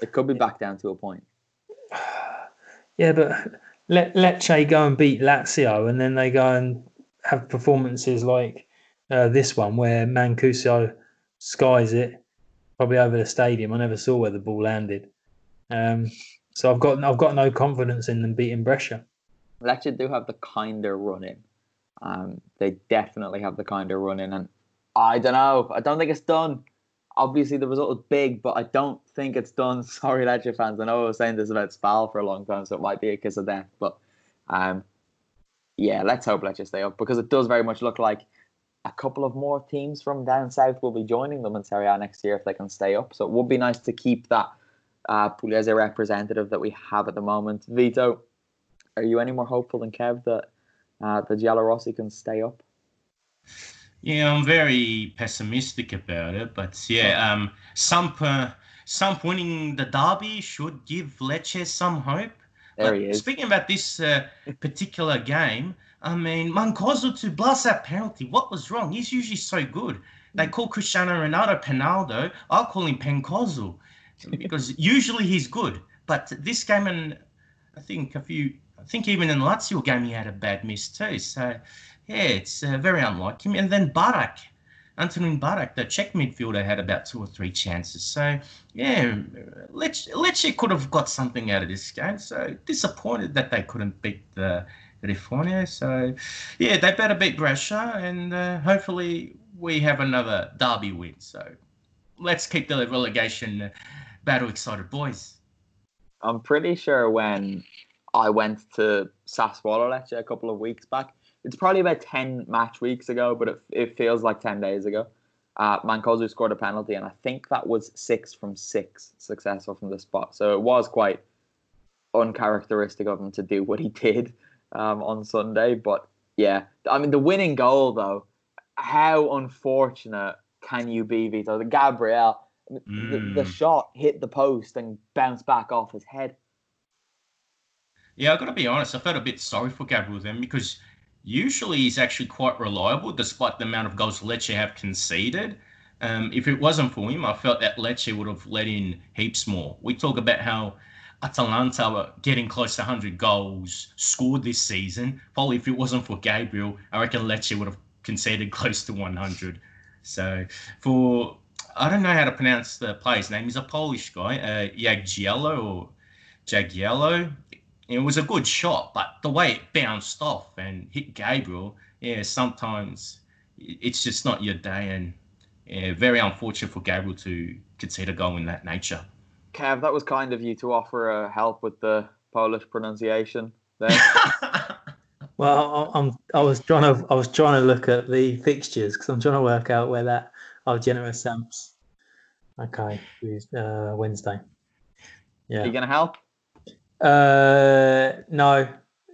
It could be back down to a point. Yeah, but let Lecce go and beat Lazio, and then they go and have performances like uh, this one where Mancosu skies it probably over the stadium. I never saw where the ball landed, um, so I've got I've got no confidence in them beating Brescia. Lecce do have the kinder run in, Um, they definitely have the kind of running, and I don't know. I don't think it's done. Obviously, the result was big, but I don't think it's done. Sorry, Lecce fans. I know I was saying this about Spal for a long time, so it might be a kiss of death. But um, yeah, let's hope Lecce stay up because it does very much look like a couple of more teams from down south will be joining them in Serie A next year if they can stay up. So it would be nice to keep that uh, Pugliese representative that we have at the moment. Vito, are you any more hopeful than Kev that uh, the Giallorossi can stay up? Yeah, I'm very pessimistic about it, but yeah, um, Samp, uh, Samp winning the derby should give Lecce some hope. There he is. Speaking about this uh, particular game, I mean, Mancosu to blast that penalty. What was wrong? He's usually so good. They call Cristiano Ronaldo Penaldo. I'll call him Pencoso because usually he's good. But this game, and I think a few, I think even in the Lazio game, he had a bad miss too. So, yeah, it's uh, very unlike him. And then Barak, Antonin Barak, the Czech midfielder, had about two or three chances. So, yeah, Lecce, Lecce could have got something out of this game. So, disappointed that they couldn't beat the Rifornia. So, yeah, they better beat Brescia, and uh, hopefully we have another derby win. So, let's keep the relegation battle excited, boys. I'm pretty sure when I went to Sassuolo Lecce a couple of weeks back, it's probably about 10 match weeks ago, but it, it feels like 10 days ago. Uh, Mancosu scored a penalty, and I think that was six from six successful from the spot. So it was quite uncharacteristic of him to do what he did um, on Sunday. But yeah, I mean, the winning goal, though, how unfortunate can you be, Vito? The Gabriel, the, the Mm. shot hit the post and bounced back off his head. Yeah, I've got to be honest. I felt a bit sorry for Gabriel then because usually he's actually quite reliable despite the amount of goals Lecce have conceded. Um, if it wasn't for him, I felt that Lecce would have let in heaps more. We talk about how Atalanta were getting close to 100 goals scored this season. Probably if it wasn't for Gabriel, I reckon Lecce would have conceded close to 100. So for I don't know how to pronounce the player's name. He's a Polish guy, uh, Jagiello or Jagiello. It was a good shot, but the way it bounced off and hit Gabriel, yeah, sometimes it's just not your day, and yeah, very unfortunate for Gabriel to concede a goal in that nature. Kev, that was kind of you to offer uh, help with the Polish pronunciation there. Well, I- I'm. I was trying to. I was trying to look at the fixtures because I'm trying to work out where that. Oh, generous Samps. Okay, uh, Wednesday. Are Yeah. you going to help? Uh, no,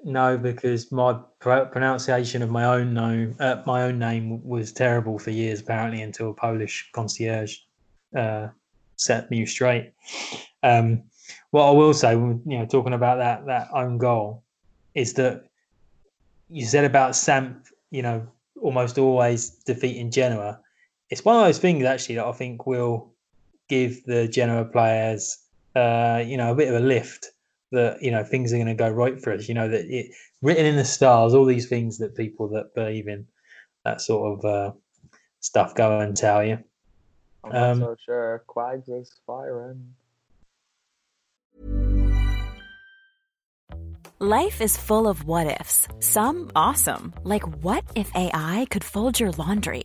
no, because my pro- pronunciation of my own name, uh, my own name, was terrible for years. Apparently, until a Polish concierge uh, set me straight. Um, what I will say, you know, talking about that that own goal, is that you said about Samp, you know, almost always defeating Genoa. It's one of those things actually that I think will give the Genoa players, uh, you know, a bit of a lift that you know things are going to go right for us. You know that it written in the stars, all these things that people that believe in that sort of uh, stuff go and tell you. I'm not Um, so sure. Quags is firing. Life is full of what ifs. Some awesome, like what if AI could fold your laundry?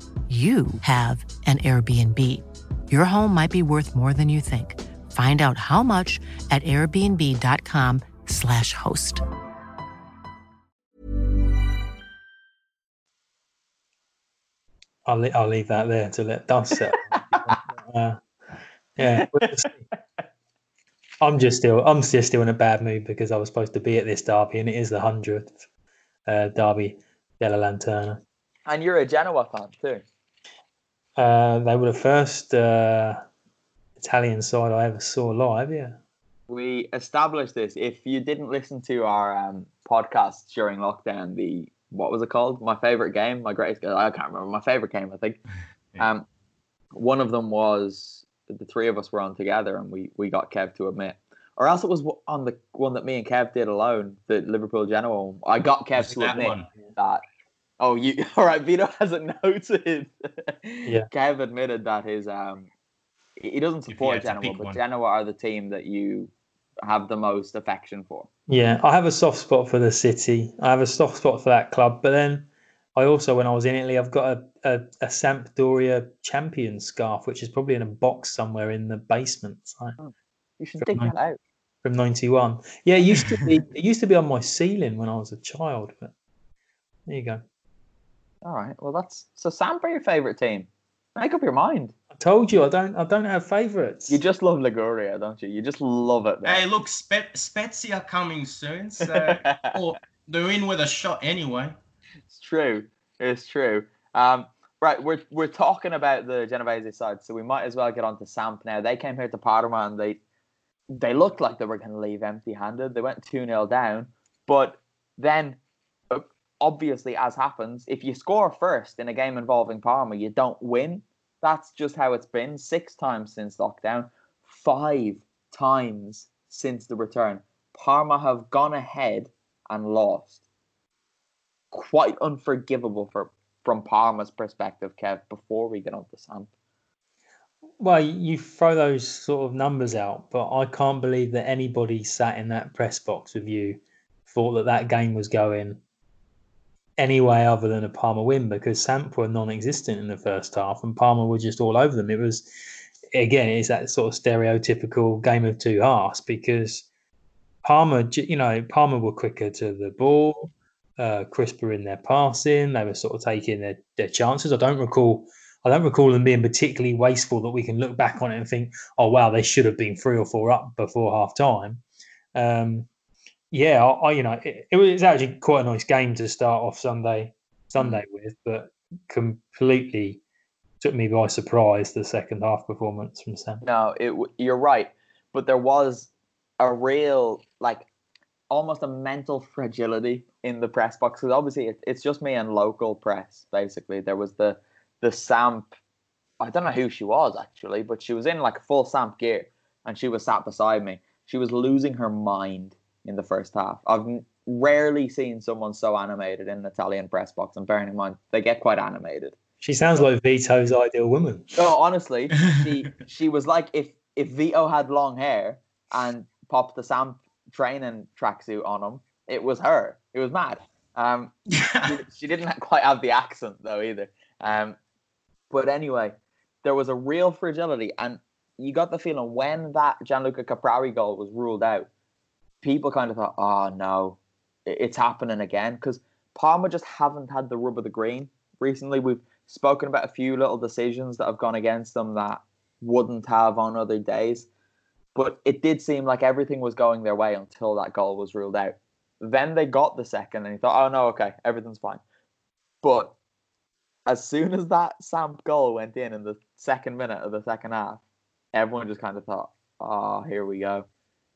you have an Airbnb. Your home might be worth more than you think. Find out how much at airbnb.com/slash host. I'll, le- I'll leave that there to let dust settle. uh, yeah. I'm just still I'm just still in a bad mood because I was supposed to be at this derby and it is the hundredth uh, derby della Lanterna. And you're a Genoa fan too. Uh, they were the first uh, Italian side I ever saw live. Yeah, We established this. If you didn't listen to our um, podcast during lockdown, the what was it called? My favorite game, my greatest. I can't remember my favorite game. I think. Um, one of them was the three of us were on together, and we we got Kev to admit, or else it was on the one that me and Kev did alone, the Liverpool Genoa. one. I got Kev to admit one? that. Oh, you all right? Vito hasn't noted. Yeah. Kev admitted that his um, he doesn't support Genoa, but one. Genoa are the team that you have the most affection for. yeah. I have a soft spot for the city. I have a soft spot for that club, but then I also, when I was in Italy, I've got a, a, a Sampdoria champion scarf, which is probably in a box somewhere in the basement. So. You should dig that out. from '91. Yeah, it used to be. it used to be on my ceiling when I was a child. But there you go. All right. Well, that's so. Sampa, your favorite team? Make up your mind. I told you I don't. I don't have favourites. You just love Liguria, don't you? You just love it. there. Hey, look, Spe- Spezia coming soon, so or they're in with a shot anyway. it's true. It's true. Um, right. We're we're talking about the Genovese side, so we might as well get on to Samp now. They came here to Parma and they they looked like they were going to leave empty-handed. They went two 0 down, but then obviously, as happens, if you score first in a game involving Parma, you don't win. That's just how it's been. Six times since lockdown, five times since the return. Parma have gone ahead and lost. Quite unforgivable for from Parma's perspective, Kev. Before we get on to Samp, Well, you throw those sort of numbers out, but I can't believe that anybody sat in that press box with you thought that that game was going any way other than a Parma win because Samp were non-existent in the first half and Parma were just all over them. It was again, it's that sort of stereotypical game of two halves because Parma, j- you know, Parma were quicker to the ball, uh, crisper in their passing. They were sort of taking their, their chances. I don't recall. I don't recall them being particularly wasteful that we can look back on it and think, oh wow, they should have been three or four up before half time. Um, yeah, I, I you know it, it was actually quite a nice game to start off Sunday Sunday hmm. with, but completely took me by surprise the second half performance from Samp. no, it you're right, but there was a real like almost a mental fragility in the press box because obviously it, it's just me and local press basically. There was the the Samp. I don't know who she was actually, but she was in like full Samp gear and she was sat beside me. She was losing her mind in the first half. I've rarely seen someone so animated in an Italian press box, and bearing in mind they get quite animated. She sounds like Vito's ideal woman. No, honestly, she she was like if if Vito had long hair and popped the Samp training tracksuit on him, it was her. It was mad. Um, she, she didn't quite have the accent though either. Um, but anyway, there was a real fragility, and you got the feeling when that Gianluca Caprari goal was ruled out, people kind of thought, "Oh no, it's happening again," because Parma just haven't had the rub of the green recently. We've spoken about a few little decisions that have gone against them that wouldn't have on other days, but it did seem like everything was going their way until that goal was ruled out. Then they got the second, and you thought, "Oh no, okay, everything's fine." But as soon as that Samp goal went in in the second minute of the second half, everyone just kind of thought, "Oh, here we go."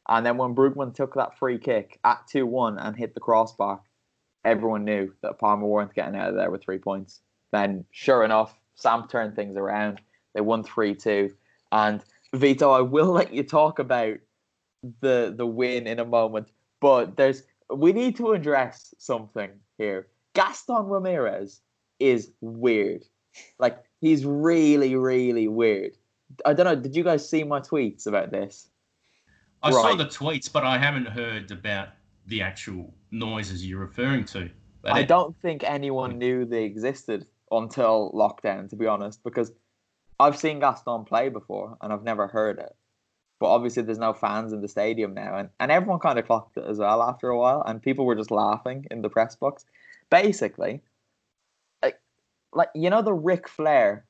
And then when Brugman took that free kick at two one and hit the crossbar, everyone knew that Parma weren't getting out of there with three points. Then, sure enough, Samp turned things around. They won three two. And Vito, I will let you talk about the the win in a moment, but there's we need to address something here. Gaston Ramirez is weird. Like he's really, really weird. I don't know. Did you guys see my tweets about this? I right. saw the tweets, but I haven't heard about the actual noises you're referring to. I it... don't think anyone knew they existed until lockdown, to be honest, because I've seen Gaston play before and I've never heard it. But obviously, there's no fans in the stadium now, and, and everyone kind of clocked it as well after a while, and people were just laughing in the press box. Basically, like, like you know the Ric Flair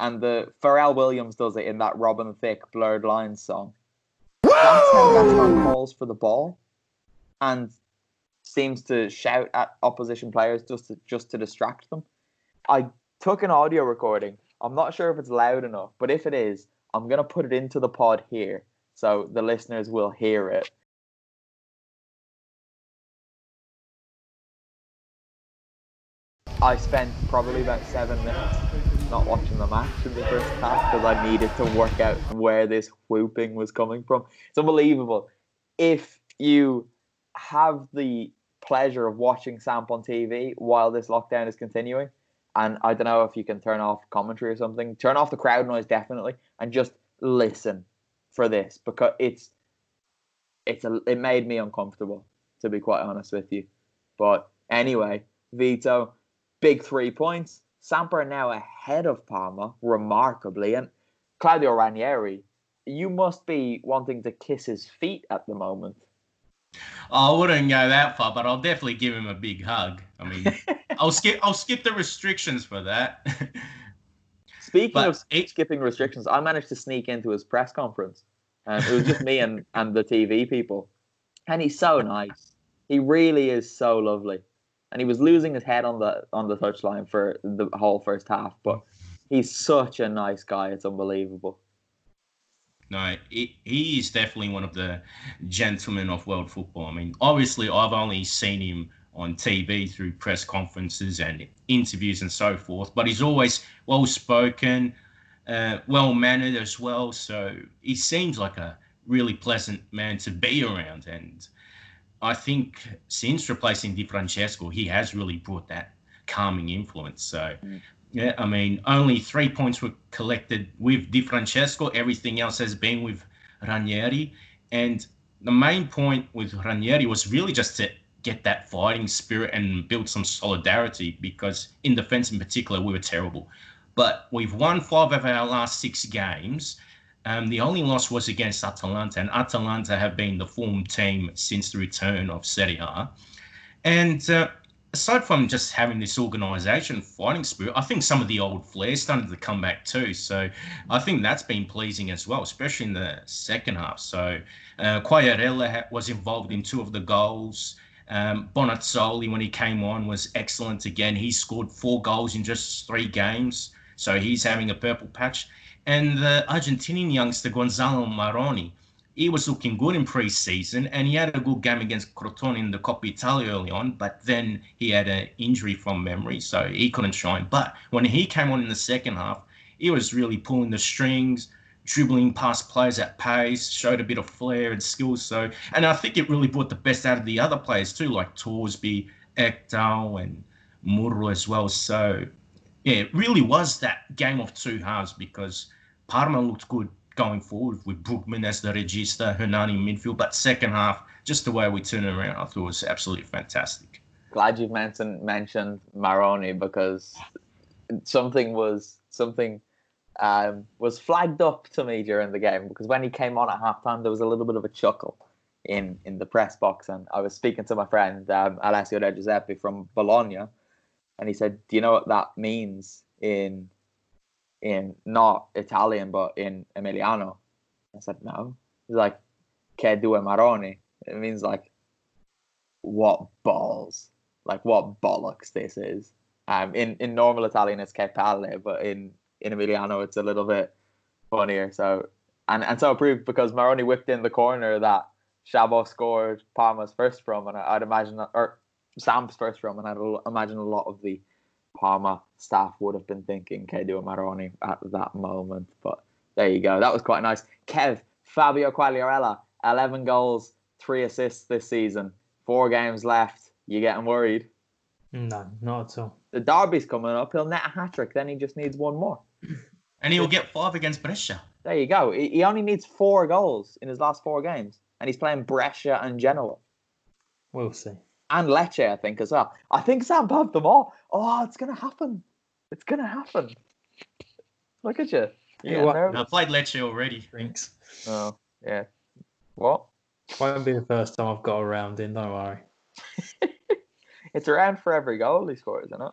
and the Pharrell Williams does it in that Robin Thicke Blurred Lines song. Gaston calls for the ball, and seems to shout at opposition players just to, just to distract them. I took an audio recording. I'm not sure if it's loud enough, but if it is, I'm going to put it into the pod here so the listeners will hear it. I spent probably about seven minutes not watching the match in the first half because I needed to work out where this whooping was coming from. It's unbelievable. If you have the pleasure of watching Samp on TV while this lockdown is continuing, and I don't know if you can turn off commentary or something, turn off the crowd noise definitely, and just listen for this because it's it's a it made me uncomfortable to be quite honest with you. But anyway, Vito, big three points. Samp are now ahead of Parma, remarkably, and Claudio Ranieri, you must be wanting to kiss his feet at the moment. Oh, I wouldn't go that far, but I'll definitely give him a big hug. I mean, I'll skip I'll skip the restrictions for that. Speaking but of it, skipping restrictions, I managed to sneak into his press conference. and it was just me and, and the TV people. And he's so nice. He really is so lovely. And he was losing his head on the on the touchline for the whole first half, but he's such a nice guy. It's unbelievable. No, he, is definitely one of the gentlemen of world football. I mean, obviously, I've only seen him on TV through press conferences and interviews and so forth. But he's always well spoken, uh, well mannered as well. So he seems like a really pleasant man to be around. And I think since replacing Di Francesco, he has really brought that calming influence. So. Mm. Yeah, I mean, only three points were collected with Di Francesco. Everything else has been with Ranieri. And the main point with Ranieri was really just to get that fighting spirit and build some solidarity because in defense in particular we were terrible but we've won five of our last six games um, the only loss was against Atalanta, and Atalanta have been the form team since the return of Serie A. And uh, aside from just having this organisation fighting spirit, I think some of the old flair started to come back too. So I think that's been pleasing as well, especially in the second half. So uh, Quagliarella was involved in two of the goals. Um, Bonazzoli, when he came on, was excellent again. He scored four goals in just three games, so he's having a purple patch. And the Argentinian youngster Gonzalo Maroni. he was looking good in pre-season, and he had a good game against Crotone in the Coppa Italia early on, but then he had an injury from memory, so he couldn't shine. But when he came on in the second half, he was really pulling the strings, dribbling past players at pace, showed a bit of flair and skill. So, and I think it really brought the best out of the other players too, like Thorsby, Ekdal, and Murru as well. So, yeah, it really was that game of two halves because Parma looked good going forward with Brugman as the regista, Hernani midfield, but second half, just the way we turned it around, I thought was absolutely fantastic. Glad you've mentioned mentioned Maroni because something was something um, was flagged up to me during the game because when he came on at halftime, there was a little bit of a chuckle in in the press box, and I was speaking to my friend um, Alessio De Giuseppe from Bologna, and he said, "Do you know what that means in in not Italian but in Emiliano?" I said, "No." He's like, "Che due maroni." It means like, "What balls." Like what bollocks this is. Um, in in normal Italian it's che palle, but in in Emiliano, it's a little bit funnier. So and and so it proved because Maroni whipped in the corner that Szabó scored Parma's first from, and I'd imagine that, or Samp's first from, and I'd imagine a lot of the Parma staff would have been thinking Kedu Maroni at that moment. But there you go. That was quite nice. Kev, Fabio Quagliarella, 11 goals, three assists this season. Four games left. You getting worried? No, not at all. The derby's coming up. He'll net a hat trick. Then he just needs one more. And he'll get five against Brescia. There you go. He he only needs four goals in his last four games. And he's playing Brescia and Genoa. We'll see. And Lecce, I think, as well. I think Samp have them all. Oh, it's going to happen. It's going to happen. Look at you. Yeah, Yeah, what- I played Lecce already. Drinks. Oh, yeah. What? Won't be the first time I've got a round in. Don't worry. It's around for every goal he scores, isn't it?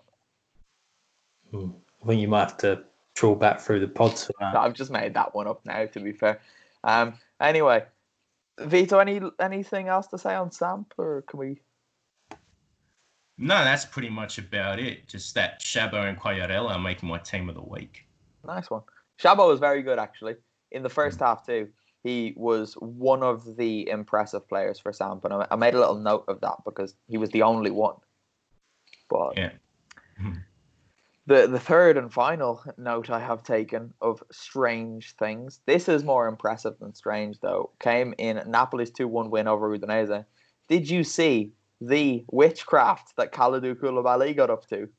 Hmm. I think you might have to trawl back through the pods for that. I've just made that one up now, to be fair. Um. Anyway, Vito, any anything else to say on Samp, or can we? No, that's pretty much about it. Just that Shabo and Quagliarella are making my team of the week. Nice one. Shabo was very good actually in the first half too. He was one of the impressive players for Samp, I made a little note of that because he was the only one. But Yeah. the the third and final note I have taken of strange things. This is more impressive than strange though. Came in Napoli's two one win over Udinese. Did you see the witchcraft that Kalidou Koulibaly got up to?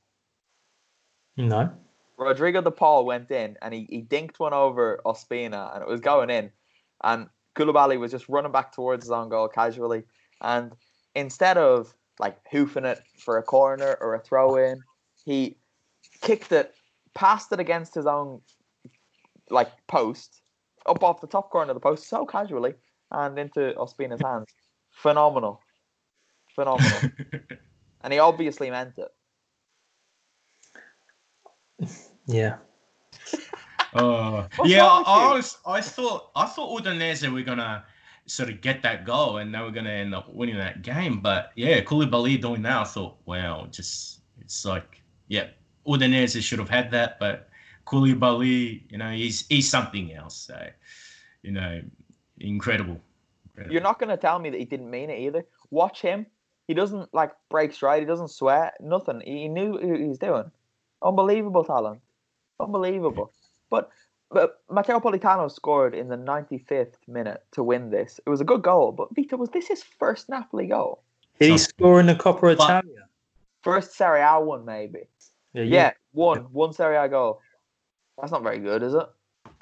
No. Rodrigo de Paul went in and he, he dinked one over Ospina and it was going in. And Koulibaly was just running back towards his own goal casually. And instead of like hoofing it for a corner or a throw in, he kicked it, passed it against his own like post, up off the top corner of the post so casually and into Ospina's hands. Phenomenal. Phenomenal. and he obviously meant it. Yeah. Uh, yeah, wrong I, you? was, I thought I thought Udinese were gonna sort of get that goal and they were gonna end up winning that game. But yeah, Koulibaly doing that, I thought, wow, just it's like, yeah, Udinese should have had that, but Koulibaly, you know, he's he's something else. So, you know, incredible. incredible. You're not going to tell me that he didn't mean it either. Watch him. He doesn't like break stride. He doesn't sweat. Nothing. He knew what he's doing. Unbelievable talent. Unbelievable. But but Matteo Politano scored in the 95th minute to win this. It was a good goal, but Vito, was this his first Napoli goal? Did he So- score in the Coppa Italia? First Serie A one, maybe. Yeah. Yeah, one. One Serie A goal. That's not very good, is it?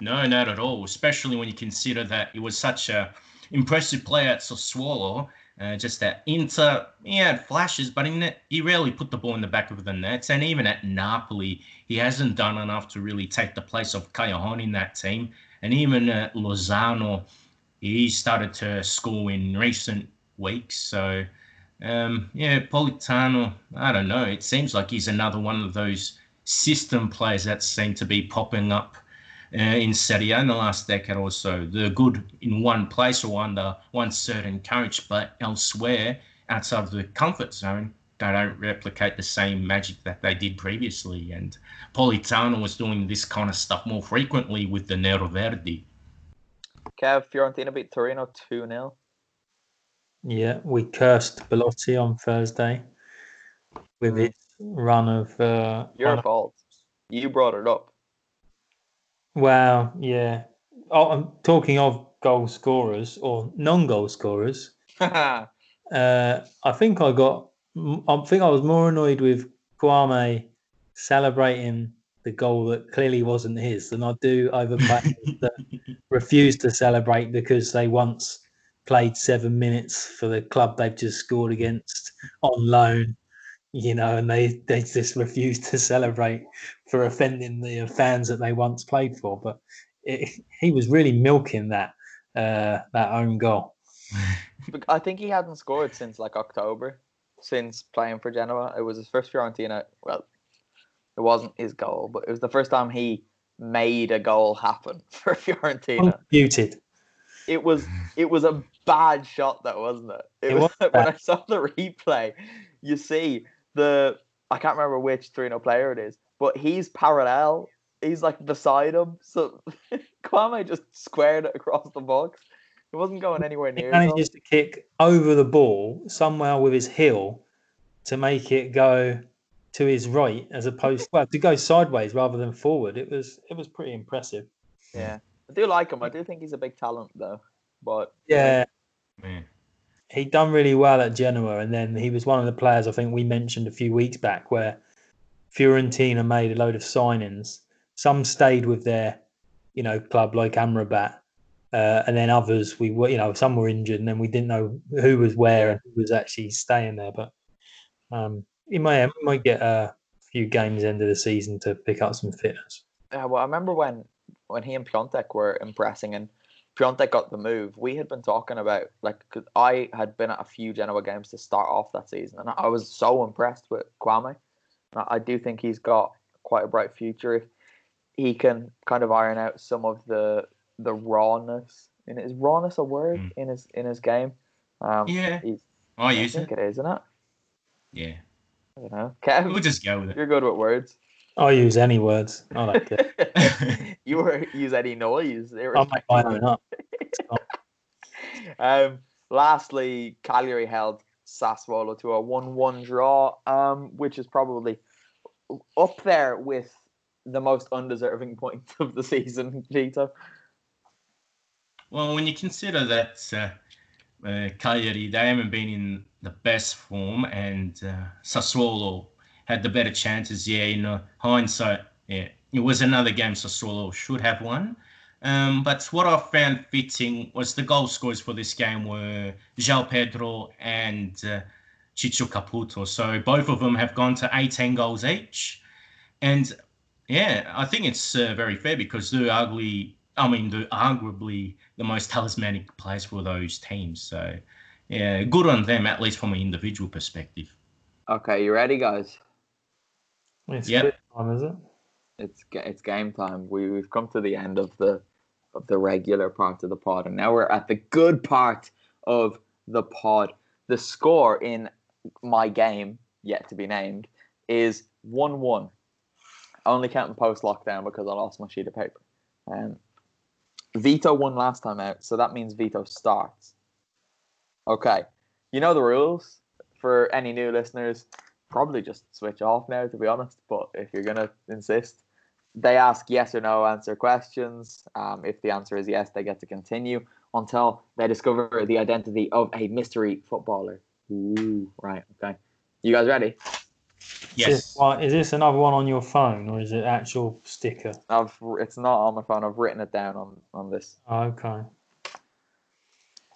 No, not at all. Especially when you consider that he was such a impressive player at Sassuolo. Uh, just that Inter, he had flashes, but net, he rarely put the ball in the back of the nets. And even at Napoli, he hasn't done enough to really take the place of Callejon in that team. And even at Lozano, he started to score in recent weeks. So, um, yeah, Politano, I don't know. It seems like he's another one of those system players that seem to be popping up uh, in Serie A in the last decade or so. They're good in one place or under one certain coach, but elsewhere, outside of the comfort zone, they don't replicate the same magic that they did previously. And Politano was doing this kind of stuff more frequently with the Nero Verdi. Kev, Fiorentina beat Torino 2 0. Yeah, we cursed Belotti on Thursday with his run of. Uh, Your run fault. You brought it up. Wow, yeah. Oh, I'm talking of goal scorers or non-goal scorers. Uh, I think I got. I think I was more annoyed with Kouamé celebrating the goal that clearly wasn't his than I do over players that refuse to celebrate because they once played seven minutes for the club they've just scored against on loan. You know, and they, they just refuse to celebrate for offending the fans that they once played for. But it, he was really milking that uh, that own goal. I think he hadn't scored since like October, since playing for Genoa. It was his first Fiorentina. Well, it wasn't his goal, but it was the first time he made a goal happen for Fiorentina. Muted. It was it was a bad shot, though, wasn't it? It, It was, was when I saw the replay. You see the I can't remember which Torino player it is, but he's parallel. He's like beside him, so Kouamé just squared it across the box. It wasn't going anywhere near. his goal. manages to kick over the ball somewhere with his heel to make it go to his right as opposed well to go sideways rather than forward. It was it was pretty impressive. Yeah, I do like him. I do think he's a big talent though. But Yeah, Yeah. He done really well at Genoa, and then he was one of the players I think we mentioned a few weeks back where Fiorentina made a load of signings. Some stayed with their, you know, club like Amrabat, uh, and then others we were, you know, some were injured, and then we didn't know who was where and who was actually staying there. But um, he might he might get a few games end of the season to pick up some fitness. Yeah, well, I remember when when he and Piątek were impressing, and Piątek got the move. We had been talking about like 'cause I had been at a few Genoa games to start off that season, and I was so impressed with Kouamé. I I do think he's got quite a bright future if he can kind of iron out some of the the rawness. In is rawness a word Mm. in his in his game? Um, Yeah. he's, I I use think it. it is, isn't it? Yeah. I don't know. Kev, We'll just go with it. you're good with words. I use any words. I like it. you were use any noise. I'll make my own up. Um, lastly, Cagliari held Sassuolo to a 1-1 draw, um, which is probably up there with the most undeserving point of the season, Vito. Well, when you consider that uh, uh, Cagliari, they haven't been in the best form, and uh, Sassuolo had the better chances. Yeah, in uh, hindsight, yeah, it was another game Sassuolo should have won. Um, but what I found fitting was the goal scorers for this game were João Pedro and uh, Ciccio Caputo. So both of them have gone to 18 goals each. And yeah, I think it's uh, very fair because they're ugly. I mean, they're arguably the most talismanic players for those teams. So yeah, good on them, at least from an individual perspective. Okay, you ready, guys? It's Yep. good time, is it? It's it's game time. We we've come to the end of the of the regular part of the pod, and now we're at the good part of the pod. The score in my game, yet to be named, is one one. Only counting post lockdown because I lost my sheet of paper. Um, Vito won last time out, so that means Vito starts. Okay, you know the rules. For any new listeners, probably just switch off now, to be honest. But if you're gonna insist, they ask yes or no answer questions. Um, if the answer is yes, they get to continue until they discover the identity of a mystery footballer. Ooh, right, okay. You guys ready? Is Yes. this, one- is this another one on your phone or is it actual sticker? I've it's not on my phone. I've written it down on on this. Oh, okay.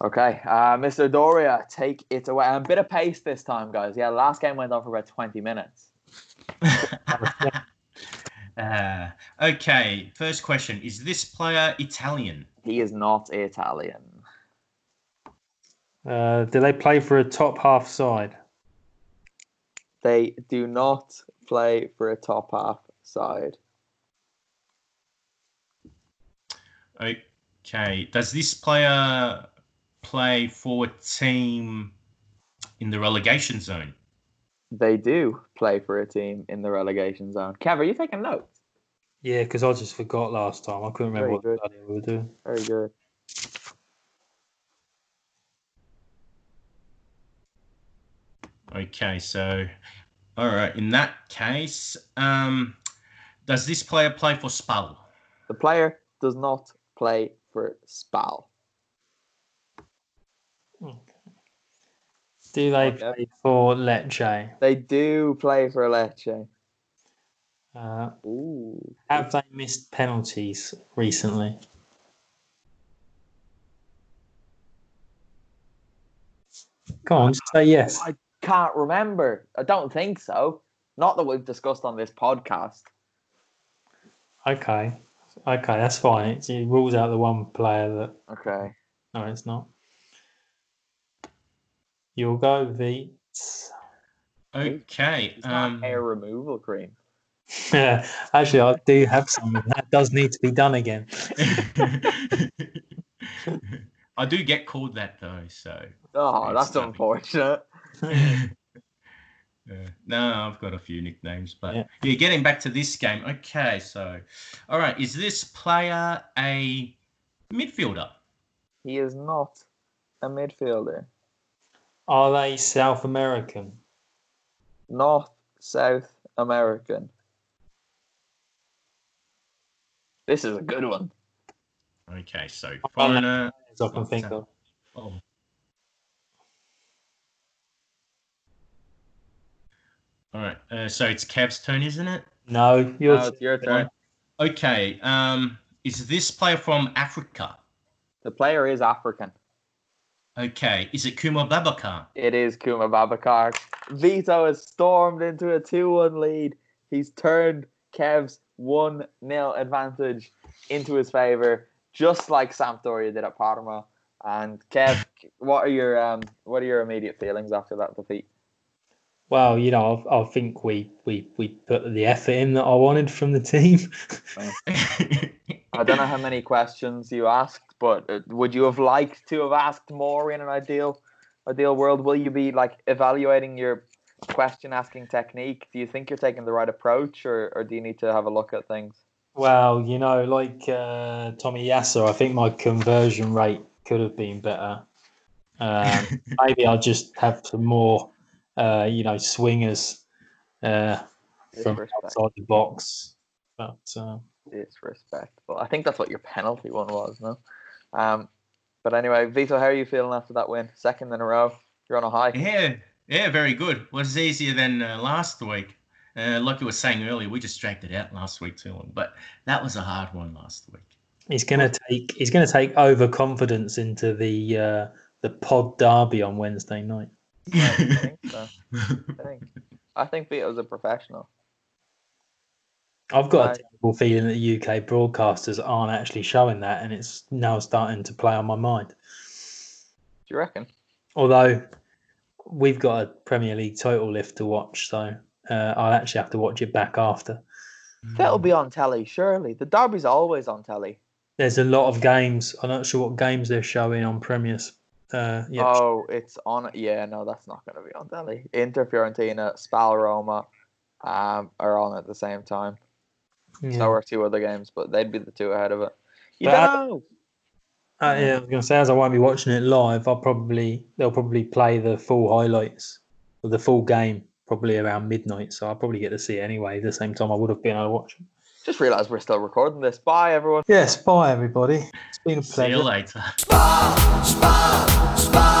Okay, uh, Mr. Doria, take it away. And a bit of pace this time, guys. Yeah, last game went on for about twenty minutes. uh, okay, first question Is this player Italian? He is not Italian. Uh, do they play for a top half side? They do not play for a top half side. Okay, does this player play for a team in the relegation zone? They do play for a team in the relegation zone. Kev, are you taking notes? Yeah, because I just forgot last time. I couldn't remember Very what good. the bloody we were doing. Very good. Okay, so all right. In that case, um, does this player play for Spal? The player does not play for Spal. Do they Okay. play for Lecce? They do play for Lecce. Uh, Ooh. have they missed penalties recently? Come on, just say yes. I can't remember. I don't think so. Not that we've discussed on this podcast. Okay, okay, that's fine. It, it rules out the one player that Okay. no, it's not. You'll go V. Okay. It's not Um, hair removal cream. Yeah, actually, I do have some. That does need to be done again. I do get called that though, so Oh, that's nothing. unfortunate. Uh, no, I've got a few nicknames, but Yeah. yeah. getting back to this game. Okay, so all right, is this player a midfielder? He is not a midfielder. Are they South American? North, South American. This is a good one. Okay, so foreigner. I can think of. Oh. All right. Uh, so it's Cav's turn, isn't it? No, yours. Now it's your turn. Okay. Um, is this player from Africa? The player is African. Okay. Is it Khouma Babacar? It is Khouma Babacar. Vito has stormed into a 2 1 lead. He's turned Kev's 1 0 advantage into his favour, just like Sampdoria did at Parma. And Kev, what are your um, what are your immediate feelings after that defeat? Well, you know, I, I think we, we we put the effort in that I wanted from the team. I don't know how many questions you asked, but uh, would you have liked to have asked more in an ideal ideal world? Will you be like evaluating your question asking technique? Do you think you're taking the right approach, or, or do you need to have a look at things? well, you know, like uh, Tomiyasu, I think my conversion rate could have been better. Um, maybe I'll just have some more, uh, you know, swingers uh, from outside the box. But uh, Disrespectful. I think that's what your penalty one was, no? Um, but anyway, Vito, how are you feeling after that win? Second in a row. You're on a high. Yeah, yeah, very good. Was easier than uh, last week. Uh, like you were saying earlier, we just dragged it out last week too long, but that was a hard one last week. he's gonna take he's gonna take overconfidence into the uh, the pod derby on Wednesday night. I think so. I think, I think Vito's a professional. I've got Right. a terrible feeling that the UK broadcasters aren't actually showing that, and it's now starting to play on my mind. Do you reckon? Although we've got a Premier League total lift to watch, so uh, I'll actually have to watch it back after. That'll be on telly, surely. The derby's always on telly. There's a lot of games. I'm not sure what games they're showing on Premiers. Uh, yeah, Oh, it's on. Yeah, no, that's not going to be on telly. Inter Fiorentina, Spal Roma, um, are on at the same time. Yeah. So are two other games, but they'd be the two ahead of it. You But I- don't know. Uh, yeah, I was going to say, as I won't be watching it live, I'll probably they'll probably play the full highlights or the full game probably around midnight. So I'll probably get to see it anyway. The same time I would have been able to watch it. Just realised we're still recording this. Bye, everyone. Yes, bye everybody. It's been a pleasure. See you pleasure. later. Magica